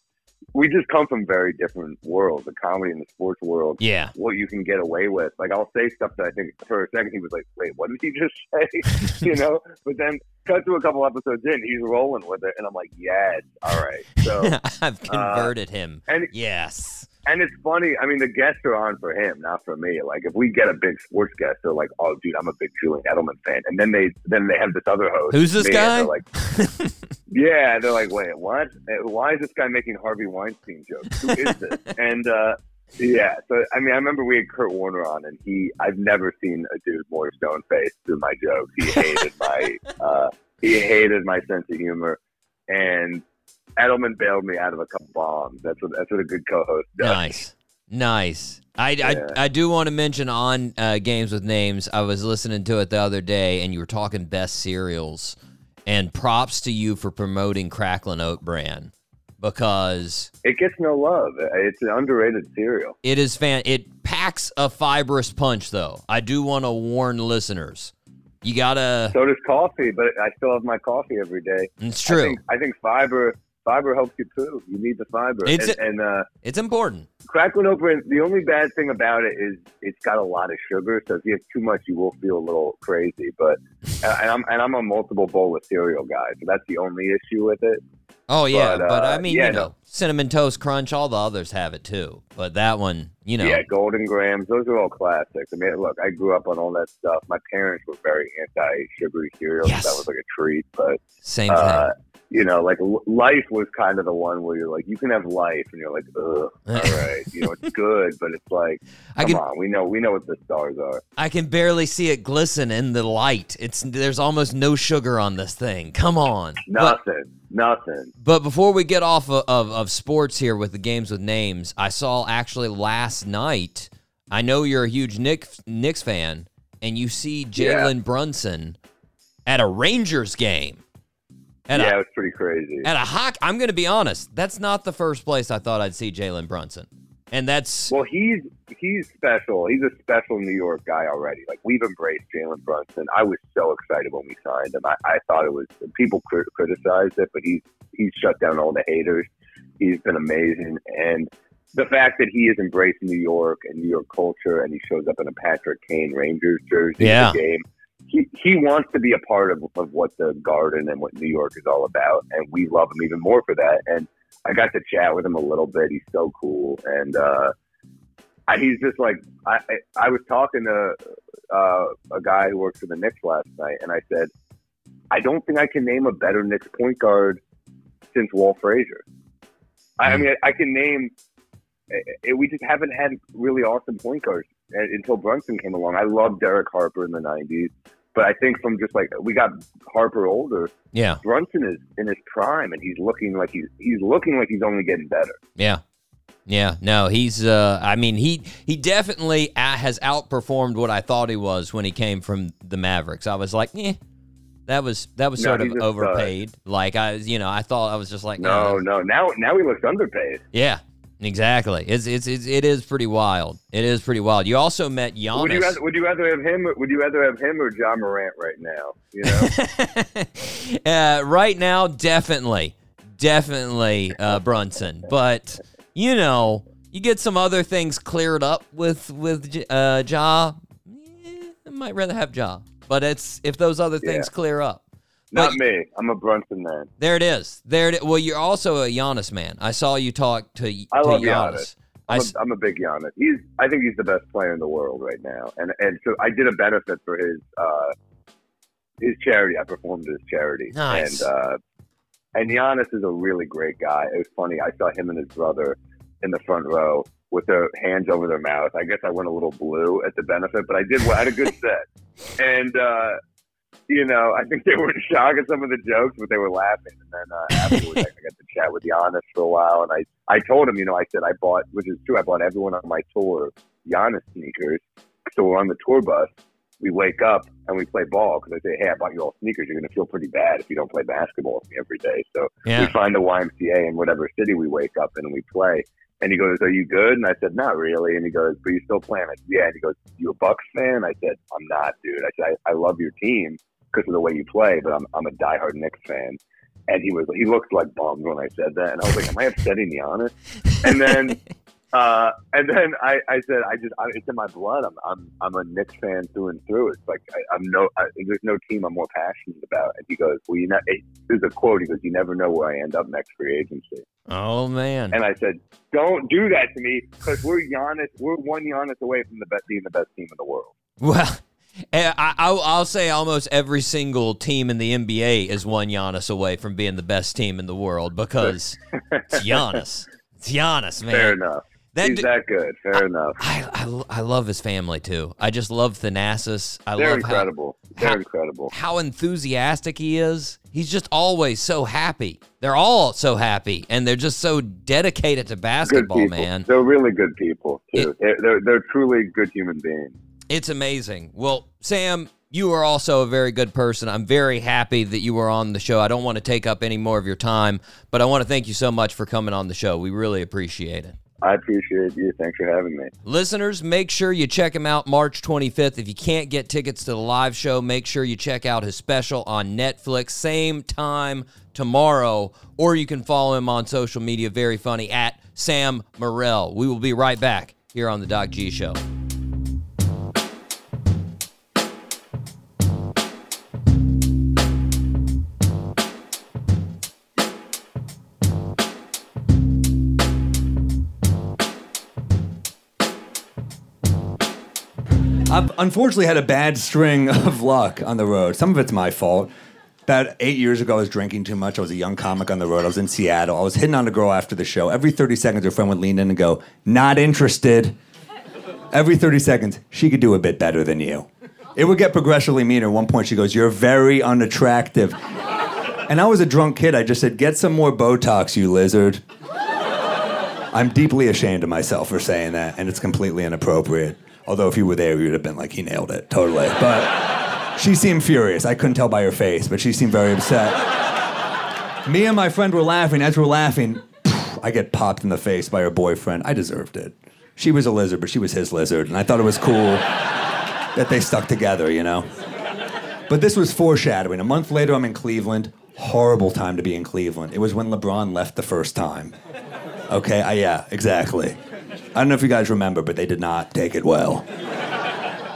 we just come from very different worlds, the comedy and the sports world yeah, what you can get away with. Like I'll say stuff that I think for a second he was like, "Wait, what did he just say?" you know. But then cut to a couple episodes in, he's rolling with it, and I'm like, "Yes, all right." So I've uh, converted him. and Yes, and it's funny. I mean, the guests are on for him, not for me. Like if we get a big sports guest, they're like, "Oh, dude, I'm a big Julian Edelman fan," and then they then they have this other host. Who's this guy? They're like, yeah, they're like, "Wait, what? Uh, Why is this guy making Harvey Weinstein jokes? Who is this?" and uh, yeah, so I mean, I remember we had Kurt Warner on, and he I've never seen a dude more stone faced through my jokes. He hated my uh, he hated my sense of humor, and Edelman bailed me out of a couple bombs. That's what that's what a good co-host does. nice, nice. I, Yeah. I, I do want to mention on uh, games with names. I was listening to it the other day, and you were talking best cereals. And props to you for promoting Cracklin Oat Bran because It gets no love. It's an underrated cereal. it is fan. It packs a fibrous punch, though. I do want to warn listeners. You gotta. So does coffee, but I still have my coffee every day. It's I true. think, I think fiber fiber helps you too. You need the fiber. It's and, and uh, It's important. Cracklin Oat Bran. The only bad thing about it is it's got a lot of sugar. So if you have too much, you will feel a little crazy. But and I'm and I'm a multiple bowl of cereal guy, so that's the only issue with it. Oh yeah, But, but, uh, I mean, yeah, you know, no. cinnamon toast crunch. All the others have it too, but that one, you know, Yeah, Golden Grahams, those are all classics. I mean, look, I grew up on all that stuff. My parents were very anti-sugary cereal. so That was like a treat, but same uh, thing. You know, like life was kind of the one where you're like, you can have life, and you're like, ugh, all right, you know, it's good, but it's like, I come can on, we know, we know what the stars are. I can barely see it glisten in the light. It's there's almost no sugar on this thing. Come on. But, Nothing, nothing. but before we get off of, of, of sports here with the games with names, I saw actually last night. I know you're a huge Nick Knicks fan, and you see Yeah. Jalen Brunson at a Rangers game. At yeah, a it was pretty crazy. At a hockey, I'm going to be honest. That's not the first place I thought I'd see Jalen Brunson, and that's Well, he's he's special. He's a special New York guy already. Like we've embraced Jalen Brunson. I was so excited when we signed him. I, I thought it was people crit- criticized it, but he's he's shut down all the haters. He's been amazing, and the fact that he has embraced New York and New York culture, and he shows up in a Patrick Kane Rangers jersey Yeah. in the game. He, he wants to be a part of, of what the Garden and what New York is all about, and we love him even more for that. And I got to chat with him a little bit. He's so cool, and uh, I, he's just like I. I, I was talking to uh, a guy who works for the Knicks last night, and I said, I don't think I can name a better Knicks point guard since Walt Frazier. I, I mean, I can name. eh, we just haven't had really awesome point guards uh, until Brunson came along. I loved Derek Harper in the '90s, but I think from just like we got Harper older, yeah, Brunson is in his prime, and he's looking like he's he's looking like he's only getting better. yeah, yeah. No, he's. Uh, I mean, he he definitely has outperformed what I thought he was when he came from the Mavericks. I was like, eh, that was that was No, sort of he's a stud. overpaid. Like I, you know, I thought I was just like, No, eh. no. Now now he looks underpaid. yeah. Exactly. It's, it's it's it is pretty wild. It is pretty wild. You also met Giannis. Would you rather, would you rather have him? Would you rather have him or Ja Morant right now? You know, uh, right now, definitely, definitely uh, Brunson. But you know, you get some other things cleared up with with uh, Ja. eh, I might rather have Ja. But it's if those other things Yeah. clear up. Not me. I'm a Brunson man. There it is. There it. Well, you're also a Giannis man. I saw you talk to, to I love Giannis. Giannis. I I'm s- a, I'm a big Giannis. He's I think he's the best player in the world right now. And and so I did a benefit for his uh his charity. I performed his charity. Nice. And uh and Giannis is a really great guy. It was funny. I saw him and his brother in the front row with their hands over their mouth. I guess I went a little blue at the benefit, but I did. I had a good set. And uh you know, I think they were in shock at some of the jokes, but they were laughing. And then uh, afterwards, I got to chat with Giannis for a while, and I, I told him, you know, I said I bought, which is true, I bought everyone on my tour Giannis sneakers. So we're on the tour bus. We wake up and we play ball because I say, hey, I bought you all sneakers. You're going to feel pretty bad if you don't play basketball with me every day. So Yeah. we find the YMCA in whatever city we wake up in and we play. And he goes, Are you good? And I said, Not really. And he goes, But you still playing? I said, Yeah. And he goes, You a Bucks fan? I said, I'm not, dude. I said, I, I love your team because of the way you play, but I'm I'm a diehard Knicks fan. And he was he looked like bummed when I said that, and I was like, Am I upsetting Giannis? And then uh, and then I, I said, I just I, it's in my blood. I'm I'm I'm a Knicks fan through and through. It's like I, I'm no I, there's no team I'm more passionate about. And he goes, Well, you know, it, there's a quote. He goes, You never know where I end up next free agency. oh man. And I said, "Don't do that to me because we're Giannis. We're one Giannis away from the best being the best team in the world." Well, I, I, I'll say almost every single team in the NBA is one Giannis away from being the best team in the world because it's Giannis. It's Giannis, man. Fair enough. That He's du- that good. Fair enough. I, I, I love his family too. I just love Thanasis. I They're love incredible. how, They're how, incredible. how enthusiastic he is. He's just always so happy. They're all so happy, and they're just so dedicated to basketball, man. They're really good people too. they're, they're they're truly good human beings. It's amazing. Well, Sam, you are also a very good person. I'm very happy that you were on the show. I don't want to take up any more of your time, but I want to thank you so much for coming on the show. We really appreciate it. I appreciate you. Thanks for having me. Listeners, make sure you check him out March 25th. If you can't get tickets to the live show, make sure you check out his special on Netflix, same time tomorrow, or you can follow him on social media, very funny, at Sam Morril. We will be right back here on The Doc G Show. I've unfortunately had a bad string of luck on the road. Some of it's my fault. About eight years ago, I was drinking too much. I was a young comic on the road. I was in Seattle. I was hitting on a girl after the show. Every 30 seconds, her friend would lean in and go, Not interested. Every 30 seconds, she could do a bit better than you. It would get progressively meaner. At one point, she goes, You're very unattractive. And I was a drunk kid. I just said, Get some more Botox, you lizard. I'm deeply ashamed of myself for saying that, and it's completely inappropriate. Although if you were there, you would have been like, he nailed it, totally. But she seemed furious. I couldn't tell by her face, but she seemed very upset. Me and my friend were laughing. As we're laughing, I get popped in the face by her boyfriend. I deserved it. She was a lizard, but she was his lizard, and I thought it was cool that they stuck together, you know? But this was foreshadowing. A month later, I'm in Cleveland. Horrible time to be in Cleveland. It was when LeBron left the first time. Okay, I, yeah, exactly. I don't know if you guys remember, but they did not take it well.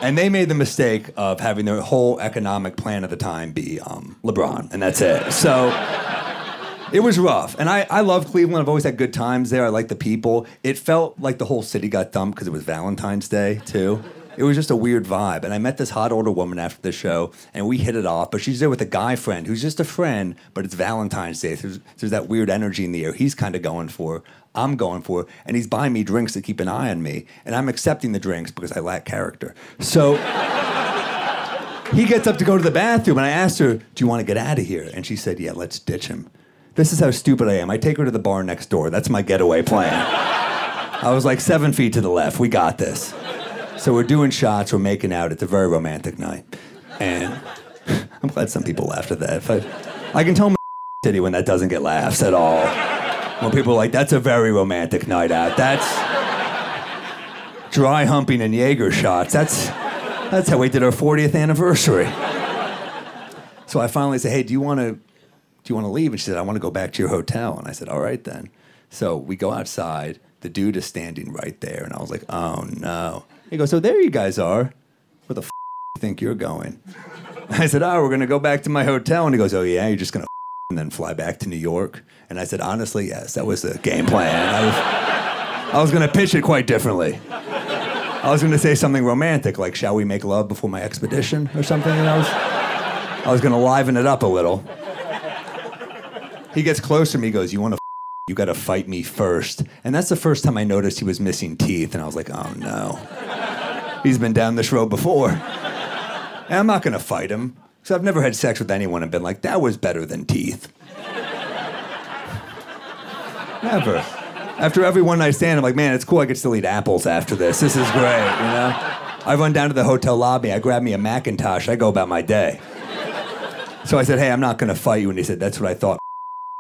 And they made the mistake of having their whole economic plan at the time be um, LeBron, and that's it. So it was rough. And I, I love Cleveland. I've always had good times there. I like the people. It felt like the whole city got dumped because it was Valentine's Day, too. It was just a weird vibe. And I met this hot older woman after the show, and we hit it off. But she's there with a guy friend who's just a friend, but it's Valentine's Day. There's, there's that weird energy in the air. He's kind of going for. I'm going for. And he's buying me drinks to keep an eye on me. And I'm accepting the drinks because I lack character. So he gets up to go to the bathroom, and I asked her, Do you want to get out of here? And she said, Yeah, let's ditch him. This is how stupid I am. I take her to the bar next door. That's my getaway plan. I was like seven feet to the left. We got this. So we're doing shots, we're making out. It's a very romantic night. And I'm glad some people laughed at that. But I can tell my City when that doesn't get laughs at all. When people are like, that's a very romantic night out. That's dry humping and Jaeger shots. That's that's how we did our 40th anniversary. So I finally said, hey, do you want to do you want to leave? And she said, I want to go back to your hotel. And I said, all right then. So we go outside. The dude is standing right there. And I was like, oh no. He goes, so there you guys are. Where the f- you think you're going? I said, oh, we're going to go back to my hotel. And he goes, oh, yeah, you're just going to and then fly back to New York. And I said, honestly, yes, that was the game plan. I was, I was going to pitch it quite differently. I was going to say something romantic, like, shall we make love before my expedition or something? And I was, I was going to liven it up a little. He gets close to me, he goes, you want to you got to fight me first. And that's the first time I noticed he was missing teeth. And I was like, oh no. He's been down this road before. And I'm not going to fight him. So I've never had sex with anyone and been like, that was better than teeth. Never. After every one night stand, I'm like, man, it's cool. I could still eat apples after this. This is great, you know? I run down to the hotel lobby. I grab me a Macintosh. I go about my day. So I said, hey, I'm not going to fight you. And he said, that's what I thought.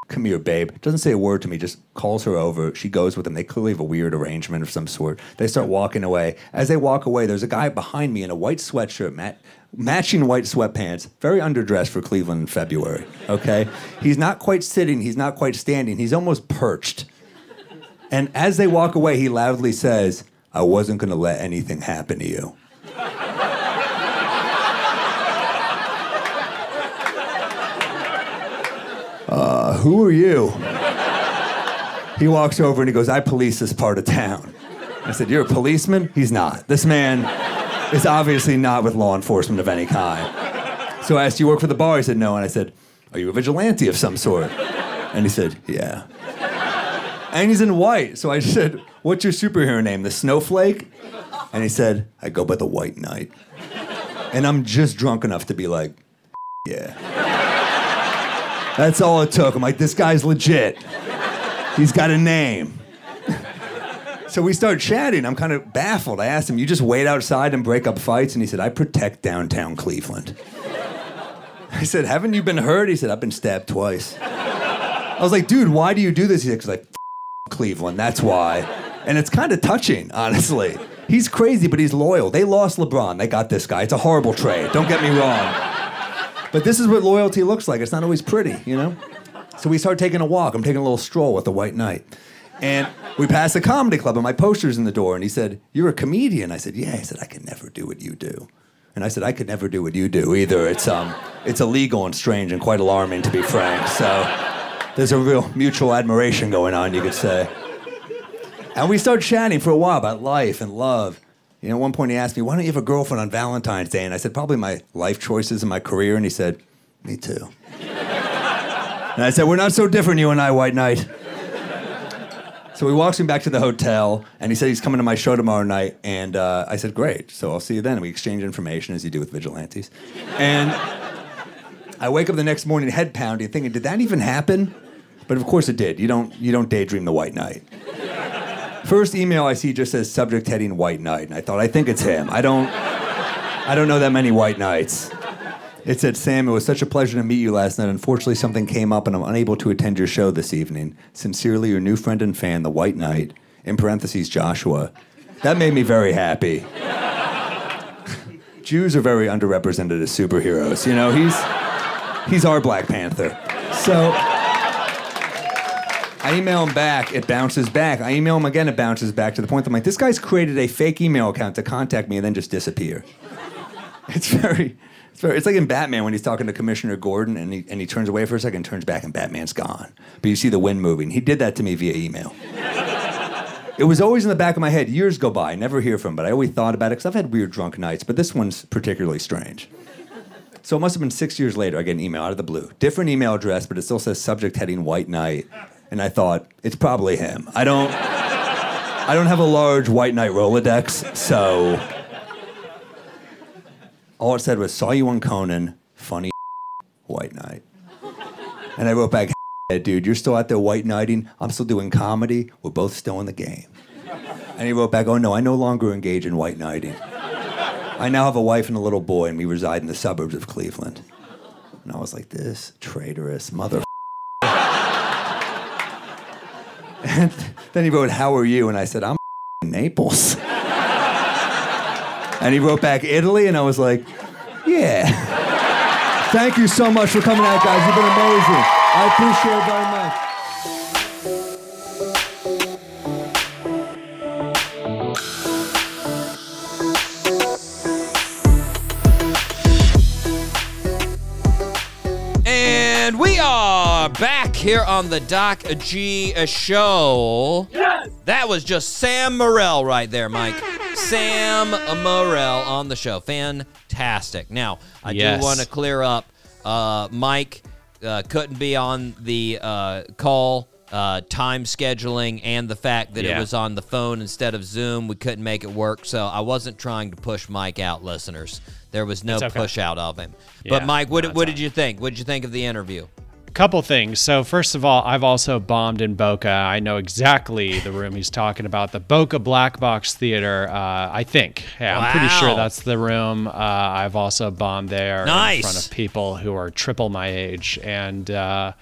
Come here, babe. Doesn't say a word to me, just calls her over. She goes with him. They clearly have a weird arrangement of some sort. They start walking away. As they walk away, there's a guy behind me in a white sweatshirt, mat- matching white sweatpants, very underdressed for Cleveland in February. Okay? He's not quite sitting, he's not quite standing, he's almost perched. And as they walk away, he loudly says, I wasn't to let anything happen to you. Uh, who are you? He walks over and he goes, I police this part of town. I said, You're a policeman? He's not. This man is obviously not with law enforcement of any kind. So I asked, You work for the bar? He said, No. And I said, Are you a vigilante of some sort? And he said, Yeah. And he's in white. So I said, What's your superhero name? The Snowflake? And he said, I go by the White Knight. And I'm just drunk enough to be like, Yeah. That's all it took. I'm like, This guy's legit. He's got a name. So we start chatting. I'm kind of baffled. I asked him, You just wait outside and break up fights? And he said, I protect downtown Cleveland. I said, Haven't you been hurt? He said, I've been stabbed twice. I was like, Dude, why do you do this? He said, Because like, Cleveland, that's why. And it's kind of touching, honestly. He's crazy, but he's loyal. They lost LeBron. They got this guy. It's a horrible trade. Don't get me wrong. But this is what loyalty looks like. It's not always pretty, you know? So we start taking a walk. I'm taking a little stroll with the White Knight. And we pass a comedy club, and my poster's in the door. And he said, You're a comedian. I said, Yeah. He said, I could never do what you do. And I said, I could never do what you do either. It's, um, it's illegal and strange and quite alarming, to be frank. So there's a real mutual admiration going on, you could say. And we started chatting for a while about life and love. You know, at one point he asked me, Why don't you have a girlfriend on Valentine's Day? And I said, Probably my life choices and my career. And he said, Me too. And I said, We're not so different, you and I, White Knight. So he walks me back to the hotel, and he said he's coming to my show tomorrow night. And uh, I said, Great. So I'll see you then. And we exchange information as you do with vigilantes. And I wake up the next morning, head pounding, thinking, Did that even happen? But of course it did. You don't, you don't daydream the White Knight. First email I see just says subject heading White Knight. And I thought, I think it's him. I don't, I don't know that many White Knights. It said, Sam, it was such a pleasure to meet you last night. Unfortunately, something came up and I'm unable to attend your show this evening. Sincerely, your new friend and fan, the White Knight, in parentheses, Joshua. That made me very happy. Jews are very underrepresented as superheroes. You know, he's, he's our Black Panther. So I email him back, it bounces back. I email him again, it bounces back to the point that I'm like, this guy's created a fake email account to contact me and then just disappear. It's very, it's like in Batman when he's talking to Commissioner Gordon and he, and he turns away for a second, turns back, and Batman's gone. But you see the wind moving. He did that to me via email. it was always in the back of my head. Years go by, I never hear from him, but I always thought about it because I've had weird drunk nights, but this one's particularly strange. So it must have been six years later, I get an email out of the blue. Different email address, but it still says subject heading White Knight. And I thought, it's probably him. I don't I don't have a large White Knight Rolodex, so all it said was saw you on Conan, funny White Knight. And I wrote back, dude, you're still out there white knighting. I'm still doing comedy. We're both still in the game. And he wrote back, oh no, I no longer engage in white knighting. I now have a wife and a little boy, and we reside in the suburbs of Cleveland. And I was like, this traitorous mother. and then he wrote, how are you? And I said, I'm in Naples. And he wrote back, Italy, and I was like, yeah. Thank you so much for coming out, guys. You've been amazing. I appreciate it very much. And we are back here on the Doc G Show. Yes! That was just Sam Morril right there, Mike. Sam Morril on the show. Fantastic. Now, I Yes. do want to clear up. Uh, Mike uh, couldn't be on the uh, call. Uh, time scheduling and the fact that it was on the phone instead of Zoom, we couldn't make it work. So I wasn't trying to push Mike out, listeners. There was no okay. push out of him. but Mike, what, what did you think? What did you think of the interview? Couple things. So first of all, I've also bombed in Boca. I know exactly the room he's talking about, the Boca Black Box Theater. Uh, I think. Yeah, I'm pretty sure that's the room. Uh, I've also bombed there Nice. in front of people who are triple my age, and uh,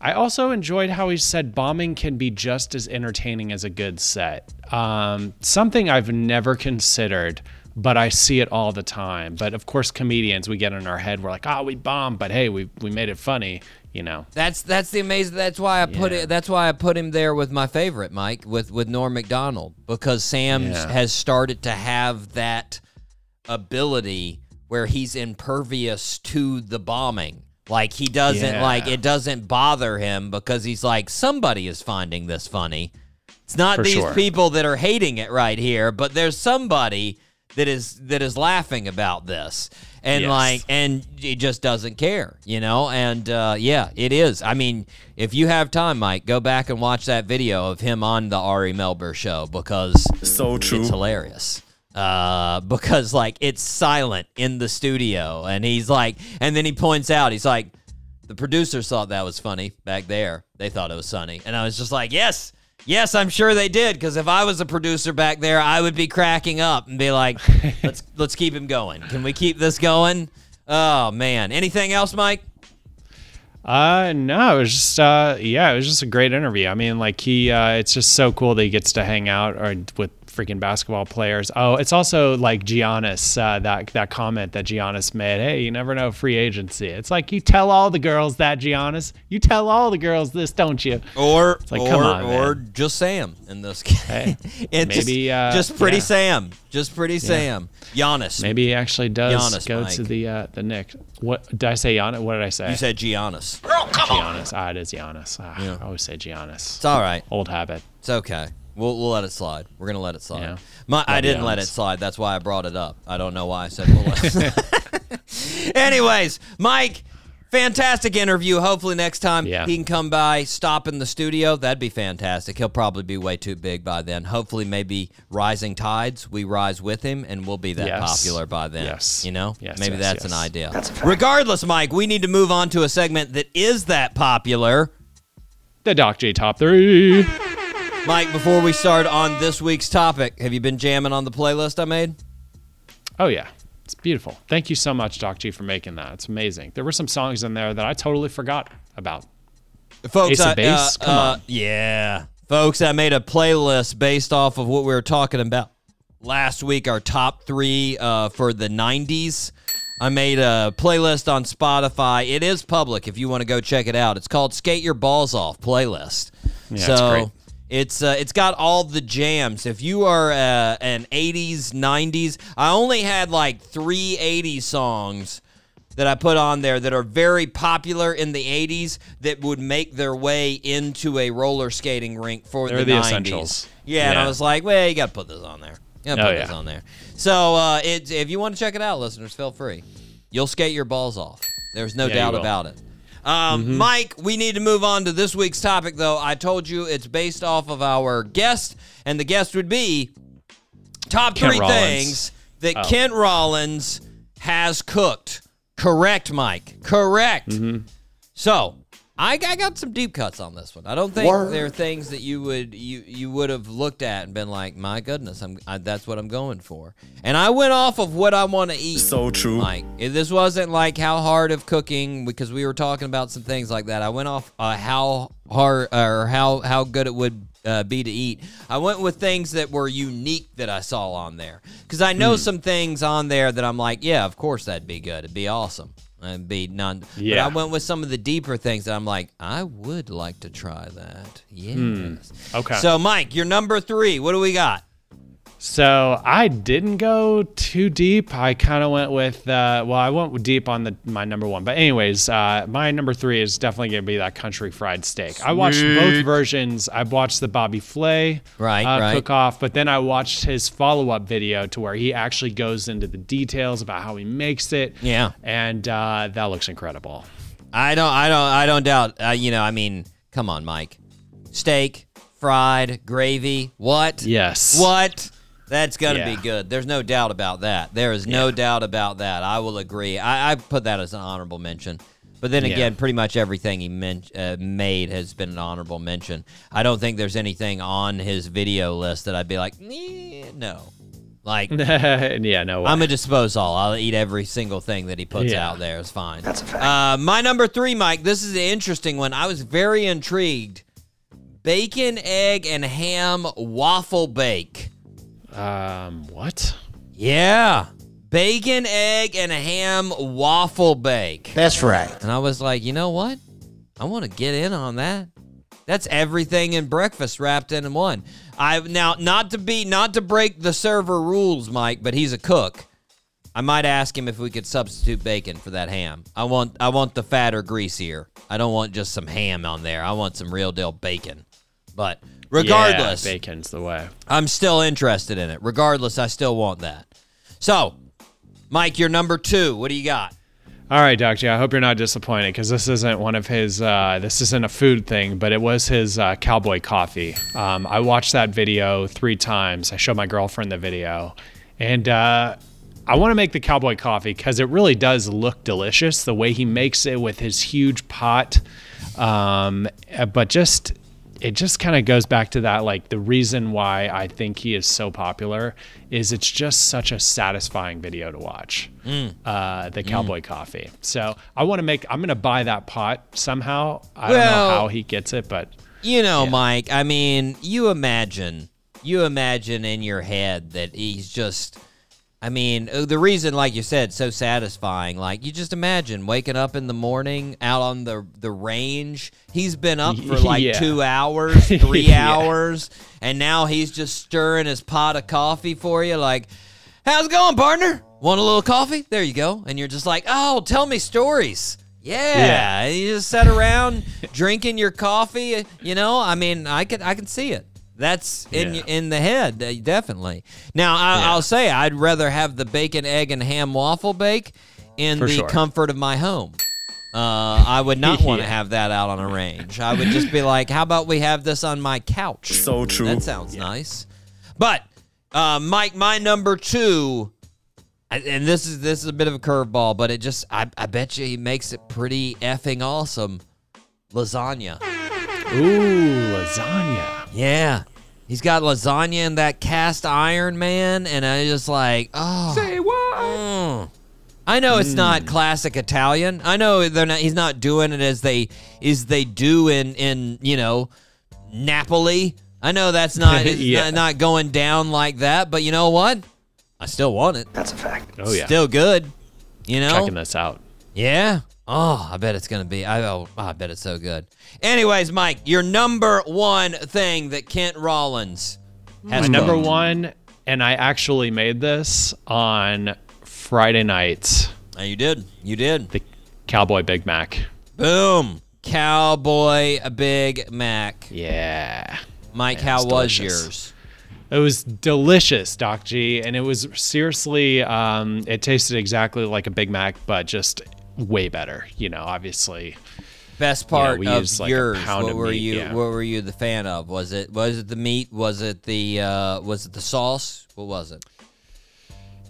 I also enjoyed how he said bombing can be just as entertaining as a good set. Um, something I've never considered. But I see it all the time. But of course, comedians, we get in our head, we're like, oh, we bombed, but hey, we, we made it funny, you know. That's that's the amazing. That's why I put Yeah. it. That's why I put him there with my favorite, Mike, with with Norm Macdonald, because Sam Yeah. has started to have that ability where he's impervious to the bombing. Like he doesn't Yeah. like it doesn't bother him because he's like somebody is finding this funny. It's not For these sure. people that are hating it right here, but there's somebody that is that is laughing about this. And Yes. like and he just doesn't care, you know? And uh, yeah, it is. I mean, if you have time, Mike, go back and watch that video of him on the Ari Melber show because So true. it's hilarious. Uh, because like it's silent in the studio, and he's like, and then he points out, he's like, the producers thought that was funny back there. They thought it was funny, and I was just like, yes, yes, I'm sure they did. Because if I was a producer back there, I would be cracking up and be like, let's let's keep him going. Can we keep this going? Oh man, anything else, Mike? Uh, no, it was just, uh, yeah, it was just a great interview. I mean, like he, uh, it's just so cool that he gets to hang out or with freaking basketball players. Oh, it's also like Giannis, uh, that, that comment that Giannis made. Hey, you never know free agency. It's like, you tell all the girls that Giannis, you tell all the girls this, don't you? Or like, or, come on, or man. just Sam in this case. Hey, It maybe, just, uh, just pretty yeah. Sam, just pretty Sam. Giannis. Maybe he actually does Giannis, go Mike. to the, uh, the Knicks. What did I say? Giannis? What did I say? You said Giannis. Come on, Giannis. Ah, it is Giannis. Ah, Yeah. I always say Giannis. It's all right. Old habit. It's okay. We'll we'll let it slide. We're gonna let it slide. Yeah. My, I didn't let it slide. That's why I brought it up. I don't know why I said we'll let it slide. Anyways, Mike, fantastic interview. Hopefully next time Yeah. he can come by, stop in the studio. That'd be fantastic. He'll probably be way too big by then. Hopefully, maybe rising tides, we rise with him, and we'll be that Yes. popular by then. Yes. You know, Yes, maybe yes, that's an yes. idea. Regardless, Mike, we need to move on to a segment that is that popular. The Doc G top three. Mike, before we start on this week's topic, have you been jamming on the playlist I made? Oh yeah, it's beautiful. Thank you so much, Doc G, for making that. It's amazing. There were some songs in there that I totally forgot about. Folks, Ace of I- Base? uh, Come uh, on. Yeah. Folks, I made a playlist based off of what we were talking about last week, our top three uh, for the 90s. I made a playlist on Spotify. It is public if you want to go check it out. It's called Skate Your Balls Off Playlist. Yeah, it's so great. It's uh, it's got all the jams. If you are uh, an 80s, 90s, I only had like three 80s songs that I put on there that are very popular in the 80s that would make their way into a roller skating rink for They're the, the 90s. essentials. Yeah, and I was like, well, you got to put this on there. You got to Oh, put this on there. So uh, it's, if you want to check it out, listeners, feel free. You'll skate your balls off. There's no Yeah, doubt about it. Um, Mm-hmm. Mike, we need to move on to this week's topic, though. I told you it's based off of our guest, and the guest would be top Kent three Rollins. things that Oh. Kent Rollins has cooked. Correct, Mike. Correct. Mm-hmm. So I, I got some deep cuts on this one. I don't think there are things that you would you you would have looked at and been like, my goodness, I'm I, that's what I'm going for. And I went off of what I want to eat. So true. Mike, If this wasn't like how hard of cooking because we were talking about some things like that. I went off uh, how hard or how how good it would uh, be to eat. I went with things that were unique that I saw on there because I know some things on there that I'm like, yeah, of course that'd be good. It'd be awesome. It'd be none. Yeah. But I went with some of the deeper things that I'm like, I would like to try that. Hmm. Yes. Okay. So, Mike, your number three. What do we got? So I didn't go too deep. I kind of went with uh, well, I went deep on the my number one. But anyways, uh, my number three is definitely gonna be that country fried steak. I watched both versions. I watched the Bobby Flay Right, uh, right. cook off, but then I watched his follow up video to where he actually goes into the details about how he makes it. Yeah. and uh, that looks incredible. I don't, I don't, I don't doubt. Uh, you know, I mean, come on, Mike. Steak, fried, gravy. What? Yes. What? That's gonna Yeah. be good. There's no doubt about that. There is no doubt about that. I will agree. I, I put that as an honorable mention. But then Yeah. again, pretty much everything he men- uh, made has been an honorable mention. I don't think there's anything on his video list that I'd be like, "Eh, no. Like, yeah, no. Way. I'm a disposal. I'll eat every single thing that he puts Yeah. out there. It's fine. That's a fact. Uh, my number three, Mike. This is an interesting one. I was very intrigued. Bacon, egg, and ham waffle bake. Um, what? Yeah, bacon, egg, and a ham waffle bake. That's right. And I was like, you know what? I want to get in on that. That's everything in breakfast wrapped in one. I now not to be not to break the server rules, Mike, but he's a cook. I might ask him if we could substitute bacon for that ham. I want I want the fatter, greasier. I don't want just some ham on there. I want some real deal bacon. But regardless, yeah, bacon's the way. I'm still interested in it. Regardless, I still want that. So, Mike, you're number two. What do you got? All right, Doc I hope you're not disappointed because this isn't one of his. Uh, this isn't a food thing, but it was his uh, cowboy coffee. Um, I watched that video three times. I showed my girlfriend the video, and uh, I want to make the cowboy coffee because it really does look delicious. The way he makes it with his huge pot, um, uh, but just it just kind of goes back to that like the reason why I think he is so popular is it's just such a satisfying video to watch. Mm. Uh, the cowboy coffee. So I want to make. I'm gonna buy that pot somehow. I don't know how he gets it, but You know, Mike, I mean, you imagine, you imagine in your head that he's just, I mean, uh, the reason, like you said, so satisfying. Like, you just imagine waking up in the morning out on the, the range. He's been up for like Yeah. two hours, three Yeah. hours, and now he's just stirring his pot of coffee for you. Like, how's it going, partner? Want a little coffee? There you go. And you're just like, oh, tell me stories. Yeah, Yeah. you just sat around drinking your coffee. You know, I mean, I can I can see it. That's in Yeah. in the head, uh, definitely. Now, I, Yeah. I'll say I'd rather have the bacon, egg, and ham waffle bake in For the sure. comfort of my home. Uh, I would not want to have that out on a range. I would just be like, how about we have this on my couch? So true. That sounds nice. But uh, Mike, my number two, and this is this is a bit of a curveball, but it just I, I bet you he makes it pretty effing awesome. Lasagna. ooh, lasagna. Yeah. He's got lasagna in that cast iron, man, and I just like, oh. Say what? Mm. I know it's not mm. classic Italian. I know they're not. He's not doing it as they as they do in in you know Napoli. I know that's not it's Yeah. not, not going down like that, but you know what? I still want it. That's a fact. Oh yeah, Still good. You know. checking this out. Yeah. Oh, I bet it's gonna be. I oh, I bet it's so good. Anyways, Mike, your number one thing that Kent Rollins has My number one, and I actually made this on Friday night. Oh, you did. You did. The Cowboy Big Mac. Boom. Cowboy Big Mac. Yeah. Mike, Man, how was delicious. yours? It was delicious, Doc G, and it was seriously. Um, it tasted exactly like a Big Mac, but just way better. You know, obviously. Best part we of used, like, yours. What of were meat, you? yeah. What were you the fan of? Was it was it the meat? Was it the uh, was it the sauce? What was it?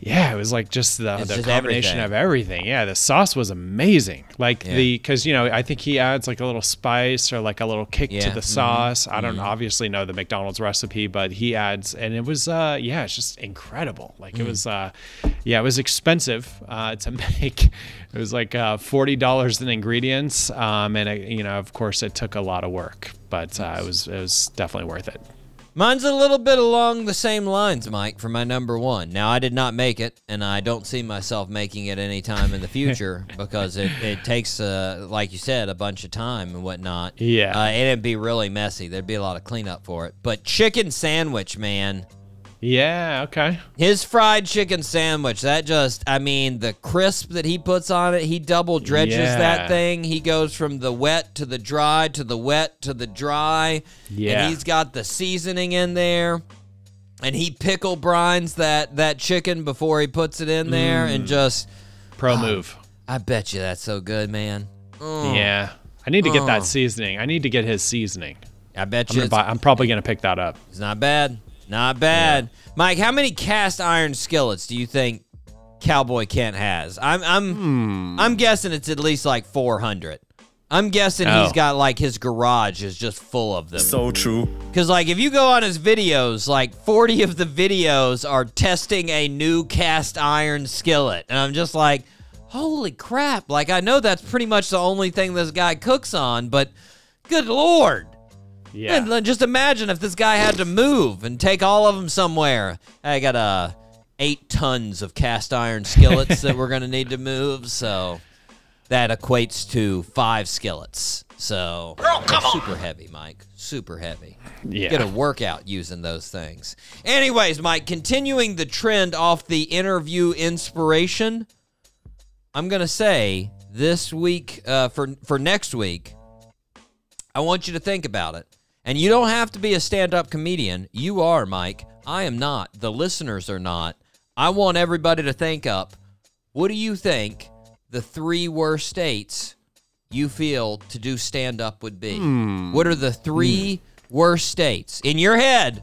Yeah, it was like just the, It's the just combination everything. of everything. Yeah, the sauce was amazing. Like Yeah. the because you know I think he adds like a little spice or like a little kick Yeah. to the Mhm. sauce. I don't obviously know the McDonald's recipe, but he adds and it was uh yeah it's just incredible. Like Mm. it was uh yeah it was expensive uh to make. It was like uh forty dollars in ingredients. Um and it, you know of course it took a lot of work, but uh, it was it was definitely worth it. Mine's a little bit along the same lines, Mike, for my number one. Now, I did not make it, and I don't see myself making it any time in the future because it, it takes, uh, like you said, a bunch of time and whatnot. Yeah. Uh, and it'd be really messy. There'd be a lot of cleanup for it. But chicken sandwich, man. Yeah. Okay. His fried chicken sandwich, that just, I mean, the crisp that he puts on it, he double dredges Yeah. that thing. He goes from the wet to the dry to the wet to the dry. Yeah. And he's got the seasoning in there. And he pickle brines that, that chicken before he puts it in there. Mm. And just, Pro move. I bet you that's so good, man. Mm. Yeah. I need to get Oh. that seasoning. I need to get his seasoning. I bet I'm, you buy, I'm probably gonna pick that up. it's not bad. Not bad. Mike, how many cast iron skillets do you think Cowboy Kent has? I'm I'm Hmm. I'm guessing it's at least like 400. I'm guessing Oh. he's got like his garage is just full of them. So true. Cuz like if you go on his videos, like 40 of the videos are testing a new cast iron skillet. And I'm just like, "Holy crap. Like I know that's pretty much the only thing this guy cooks on, but good lord. Yeah. And just imagine if this guy had to move and take all of them somewhere. I got uh, eight tons of cast iron skillets that we're gonna need to move, so that equates to five skillets. So super heavy, Mike. Super heavy. Yeah. Get a workout using those things. Anyways, Mike, continuing the trend off the interview inspiration, I'm gonna say this week uh, for for next week. I want you to think about it. And you don't have to be a stand up comedian. You are, Mike. I am not. The listeners are not. I want everybody to think up what do you think the three worst states you feel to do stand up would be? What are the three worst states? In your head.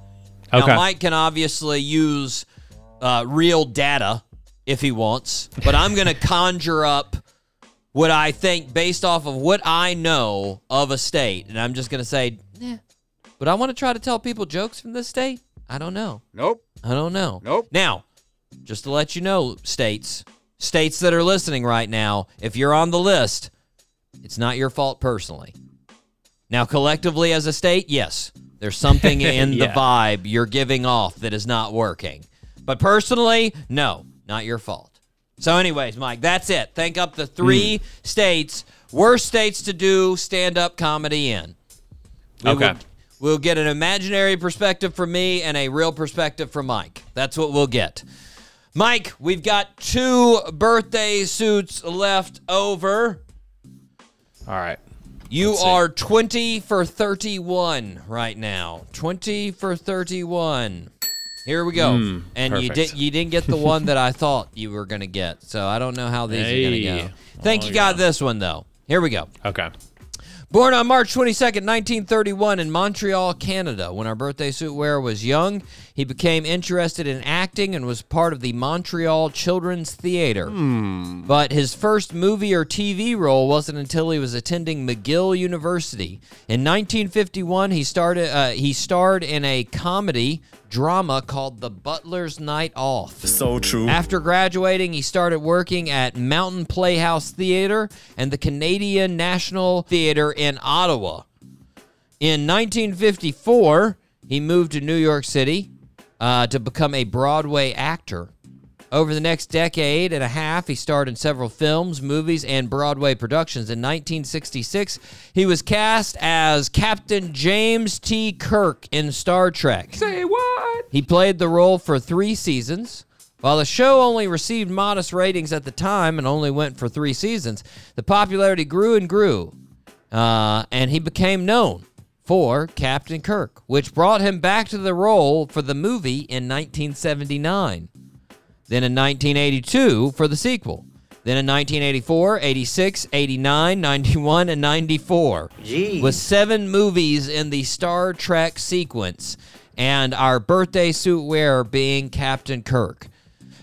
Okay. Now, Mike can obviously use uh, real data if he wants, but I'm going to conjure up what I think based off of what I know of a state. And I'm just going to say, eh. But I want to try to tell people jokes from this state? I don't know. Nope. I don't know. Nope. Now, just to let you know, states, states that are listening right now, if you're on the list, it's not your fault personally. Now, collectively as a state, yes, there's something in the vibe you're giving off that is not working. But personally, no, not your fault. So, anyways, Mike, that's it. Think up the three hmm. states, worst states to do stand up comedy in. We Okay. will- we'll get an imaginary perspective from me and a real perspective from Mike. That's what we'll get. Mike, we've got two birthday suits left over. All right. You Let's see. are 20 for 31 right now. 20 for 31. Here we go. Mm, and you perfect. did you didn't get the one that I thought you were going to get. So I don't know how these are going to go. Think Oh, you got yeah. this one though. Here we go. Okay. Born on March 22nd, 1931, in Montreal, Canada. When our birthday suit wearer was young, he became interested in acting and was part of the Montreal Children's Theater. But his first movie or TV role wasn't until he was attending McGill University. In 1951, he started. Uh, he starred in a comedy drama called The Butler's Night Off. So true. After graduating, he started working at Mountain Playhouse Theater and the Canadian National Theater in Ottawa. In 1954, he moved to New York City uh, to become a Broadway actor. Over the next decade and a half, he starred in several films, movies, and Broadway productions. In 1966, he was cast as Captain James T. Kirk in Star Trek. Say what? He played the role for three seasons. While the show only received modest ratings at the time and only went for three seasons, the popularity grew and grew, uh, and he became known for Captain Kirk, which brought him back to the role for the movie in 1979. Then in 1982 for the sequel. Then in 1984, 86, 89, 91, and 94. With seven movies in the Star Trek sequence, and our birthday suit wearer being Captain Kirk.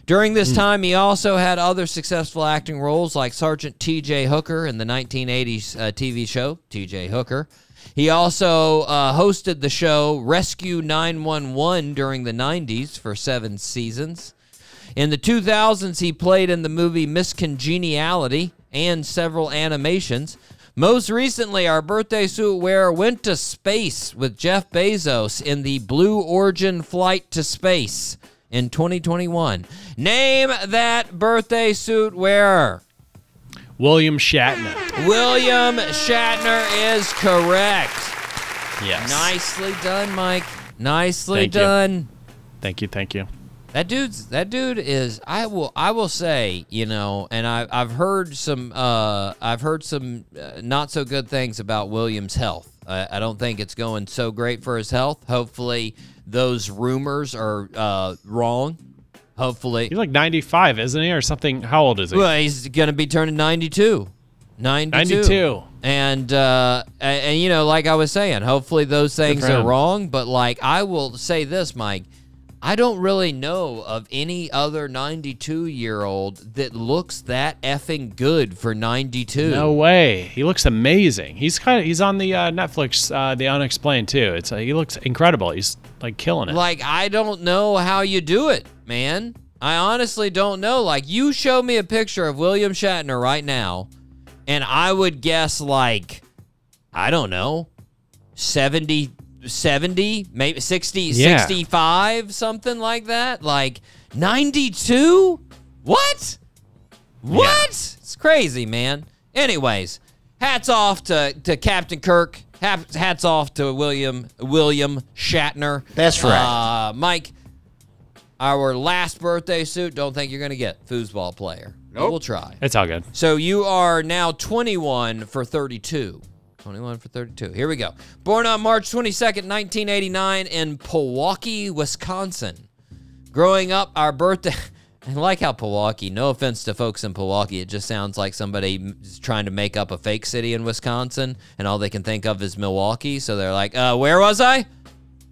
During this time, he also had other successful acting roles like Sergeant T.J. Hooker in the 1980s uh, TV show, T.J. Hooker. He also uh, hosted the show Rescue 911 during the 90s for seven seasons. In the 2000s, he played in the movie Miss Congeniality and several animations. Most recently, our birthday suit wearer went to space with Jeff Bezos in the Blue Origin flight to space in 2021. Name that birthday suit wearer. William Shatner. William Shatner is correct. Yes. Nicely done, Mike. Nicely Thank you. done. Thank you, thank you. That dude's that dude is I will I will say you know and I I've heard some uh I've heard some uh, not so good things about Williams' health. I, I don't think it's going so great for his health. Hopefully those rumors are uh, wrong. Hopefully He's like 95, isn't he, or something? How old is he? well he's gonna be turning ninety two. 92. 92. And, uh, and and you know, like I was saying, hopefully those things are wrong. But like I will say this, Mike, I don't really know of any other 92 year old that looks that effing good for 92. No way. He looks amazing. He's kind of he's on the uh, Netflix, uh, The Unexplained too. It's uh, he looks incredible. He's like killing it. Like I don't know how you do it, man. I honestly don't know. Like you show me a picture of William Shatner right now, and I would guess like I don't know, 70 70, maybe 60 Yeah. 65 something like that. Like 92? What? What? It's crazy, man. Anyways, hats off to, to Captain Kirk. Hats, hats off to William William Shatner. That's right. Uh, Mike, our last birthday suit, don't think you're going to get foosball player. But We'll try. it's all good. So you are now 21 for 32. 21 for 32. Here we go. Born on March 22nd, 1989 in Milwaukee, Wisconsin. Growing up, our birthday. I like how Milwaukee, no offense to folks in Milwaukee, it just sounds like somebody is trying to make up a fake city in Wisconsin and all they can think of is Milwaukee. So they're like, uh, where was I?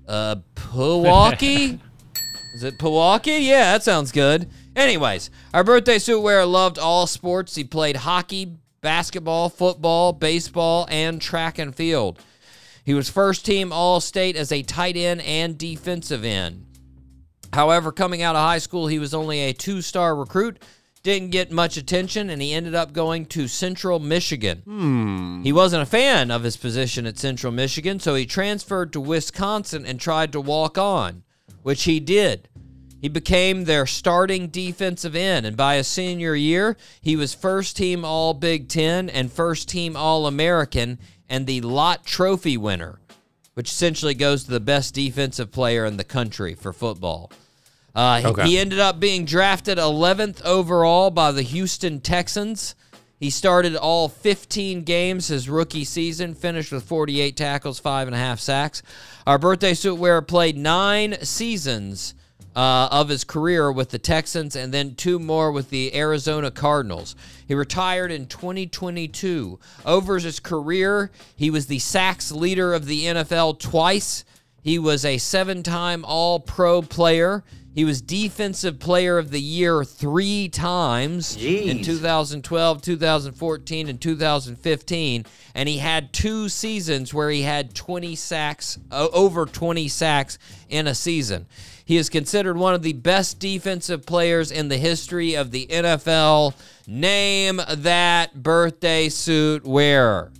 Uh, Milwaukee? Is it Milwaukee? Yeah, that sounds good. Anyways, our birthday suit wearer loved all sports. He played hockey, basketball, football, baseball, and track and field. He was first team All State as a tight end and defensive end. However, coming out of high school, he was only a two star recruit, didn't get much attention, and he ended up going to Central Michigan. Hmm. He wasn't a fan of his position at Central Michigan, so he transferred to Wisconsin and tried to walk on, which he did. He became their starting defensive end, and by his senior year, he was first team All Big Ten and first team All American and the Lott Trophy winner, which essentially goes to the best defensive player in the country for football. Uh, he- Okay. He ended up being drafted 11th overall by the Houston Texans. He started all 15 games his rookie season, finished with 48 tackles, five and a half sacks. Our birthday suit wearer played nine seasons uh, of his career with the Texans and then two more with the Arizona Cardinals. He retired in 2022. Over his career, he was the sacks leader of the NFL twice. He was a seven time All Pro player. He was Defensive Player of the Year three times in 2012, 2014, and 2015. And he had two seasons where he had 20 sacks, over 20 sacks in a season. He is considered one of the best defensive players in the history of the NFL. Name that birthday suit wearer.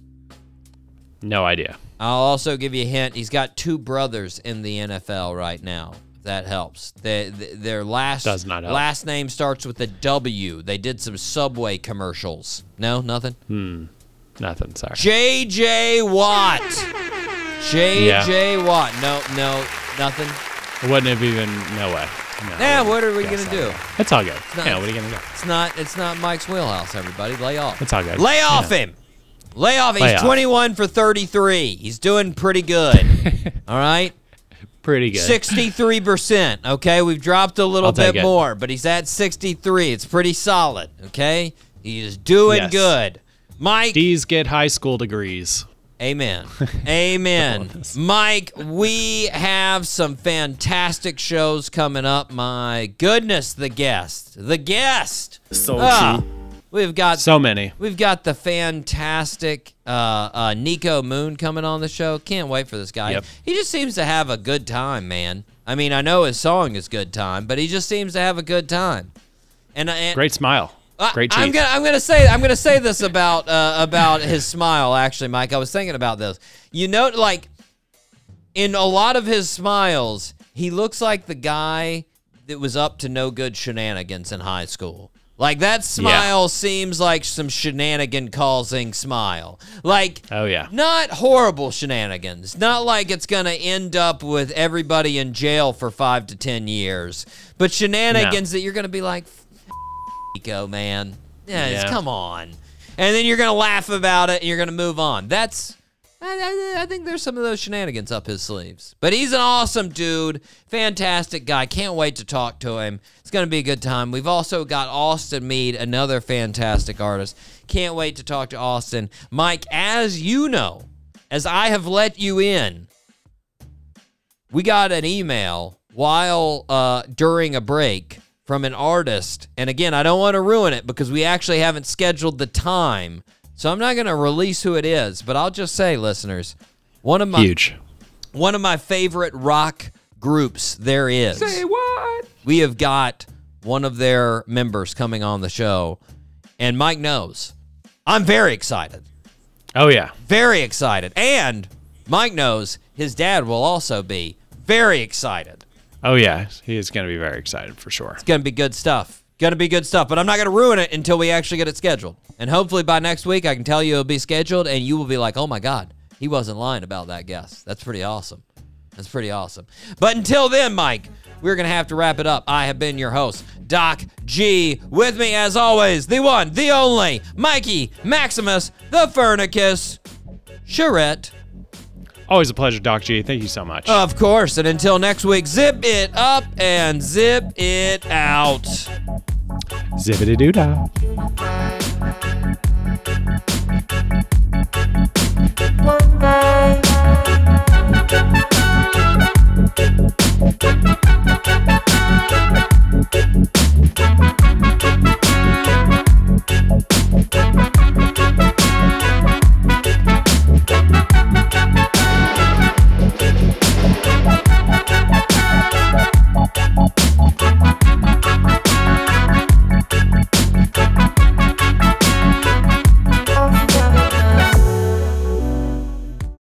No idea. I'll also give you a hint. He's got two brothers in the NFL right now. That helps. They, th their last Does not help. last name starts with a W. They did some Subway commercials. No, nothing. Hmm. Nothing. Sorry. J.J. Watt. J.J. Watt. No, no, nothing. I wouldn't have even. No way. No, I what are we gonna do? It's all good. not- yeah. What are you gonna do? It's not. It's not Mike's wheelhouse. Everybody, lay off. It's all good. Lay off Yeah. him. Lay off. Lay He's off. 21 for 33. He's doing pretty good. All right. Pretty good. 63%. Okay. We've dropped a little I'll bit more, but he's at 63. It's pretty solid. Okay. He is doing Yes. good. Mike. D's get high school degrees. Amen. Amen. Mike, we have some fantastic shows coming up. My goodness, the guest. The guest. So Ah, true. We've got So many. We've got the fantastic uh, uh, Niko Moon coming on the show. Can't wait for this guy. Yep. He just seems to have a good time, man. I mean, I know his song is "Good Time," but he just seems to have a good time. And, and Great smile. Great teeth. I'm gonna I'm gonna say I'm gonna say this about uh, about his smile. Actually, Mike, I was thinking about this. You know, like in a lot of his smiles, he looks like the guy that was up to no good shenanigans in high school. Like that smile seems like some shenanigan causing smile. Like Oh yeah. not horrible shenanigans. Not like it's going to end up with everybody in jail for 5 to 10 years. But shenanigans that you're going to be like go, man. Yeah, Yeah. come on. And then you're to laugh about it and you're to move on. That's I, I, I think there's some of those shenanigans up his sleeves. But he's an awesome dude, fantastic guy. Can't wait to talk to him. It's going to be a good time. We've also got Austin Meade, another fantastic artist. Can't wait to talk to Austin. Mike, as you know, as I have let you in, we got an email while uh, during a break from an artist. And again, I don't want to ruin it because we actually haven't scheduled the time. So I'm not going to release who it is, but I'll just say, listeners, one of my Huge. one of my favorite rock groups there is. Say what? We have got one of their members coming on the show, and Mike knows. I'm very excited. Oh yeah. Very excited. And Mike knows his dad will also be very excited. Oh yeah. He is going to be very excited for sure. It's going to be good stuff. Going to be good stuff, but I'm not going to ruin it until we actually get it scheduled. And hopefully by next week, I can tell you it'll be scheduled, and you will be like, oh my God, he wasn't lying about that guess. That's pretty awesome. That's pretty awesome. But until then, Mike, we're going to have to wrap it up. I have been your host, Doc G. With me, as always, the one, the only, Mikey Maximus, the Furnicus, Charette. Always a pleasure, Doc G. Thank you so much. Of course. And until next week, zip it up and zip it out. Zippity doo dah.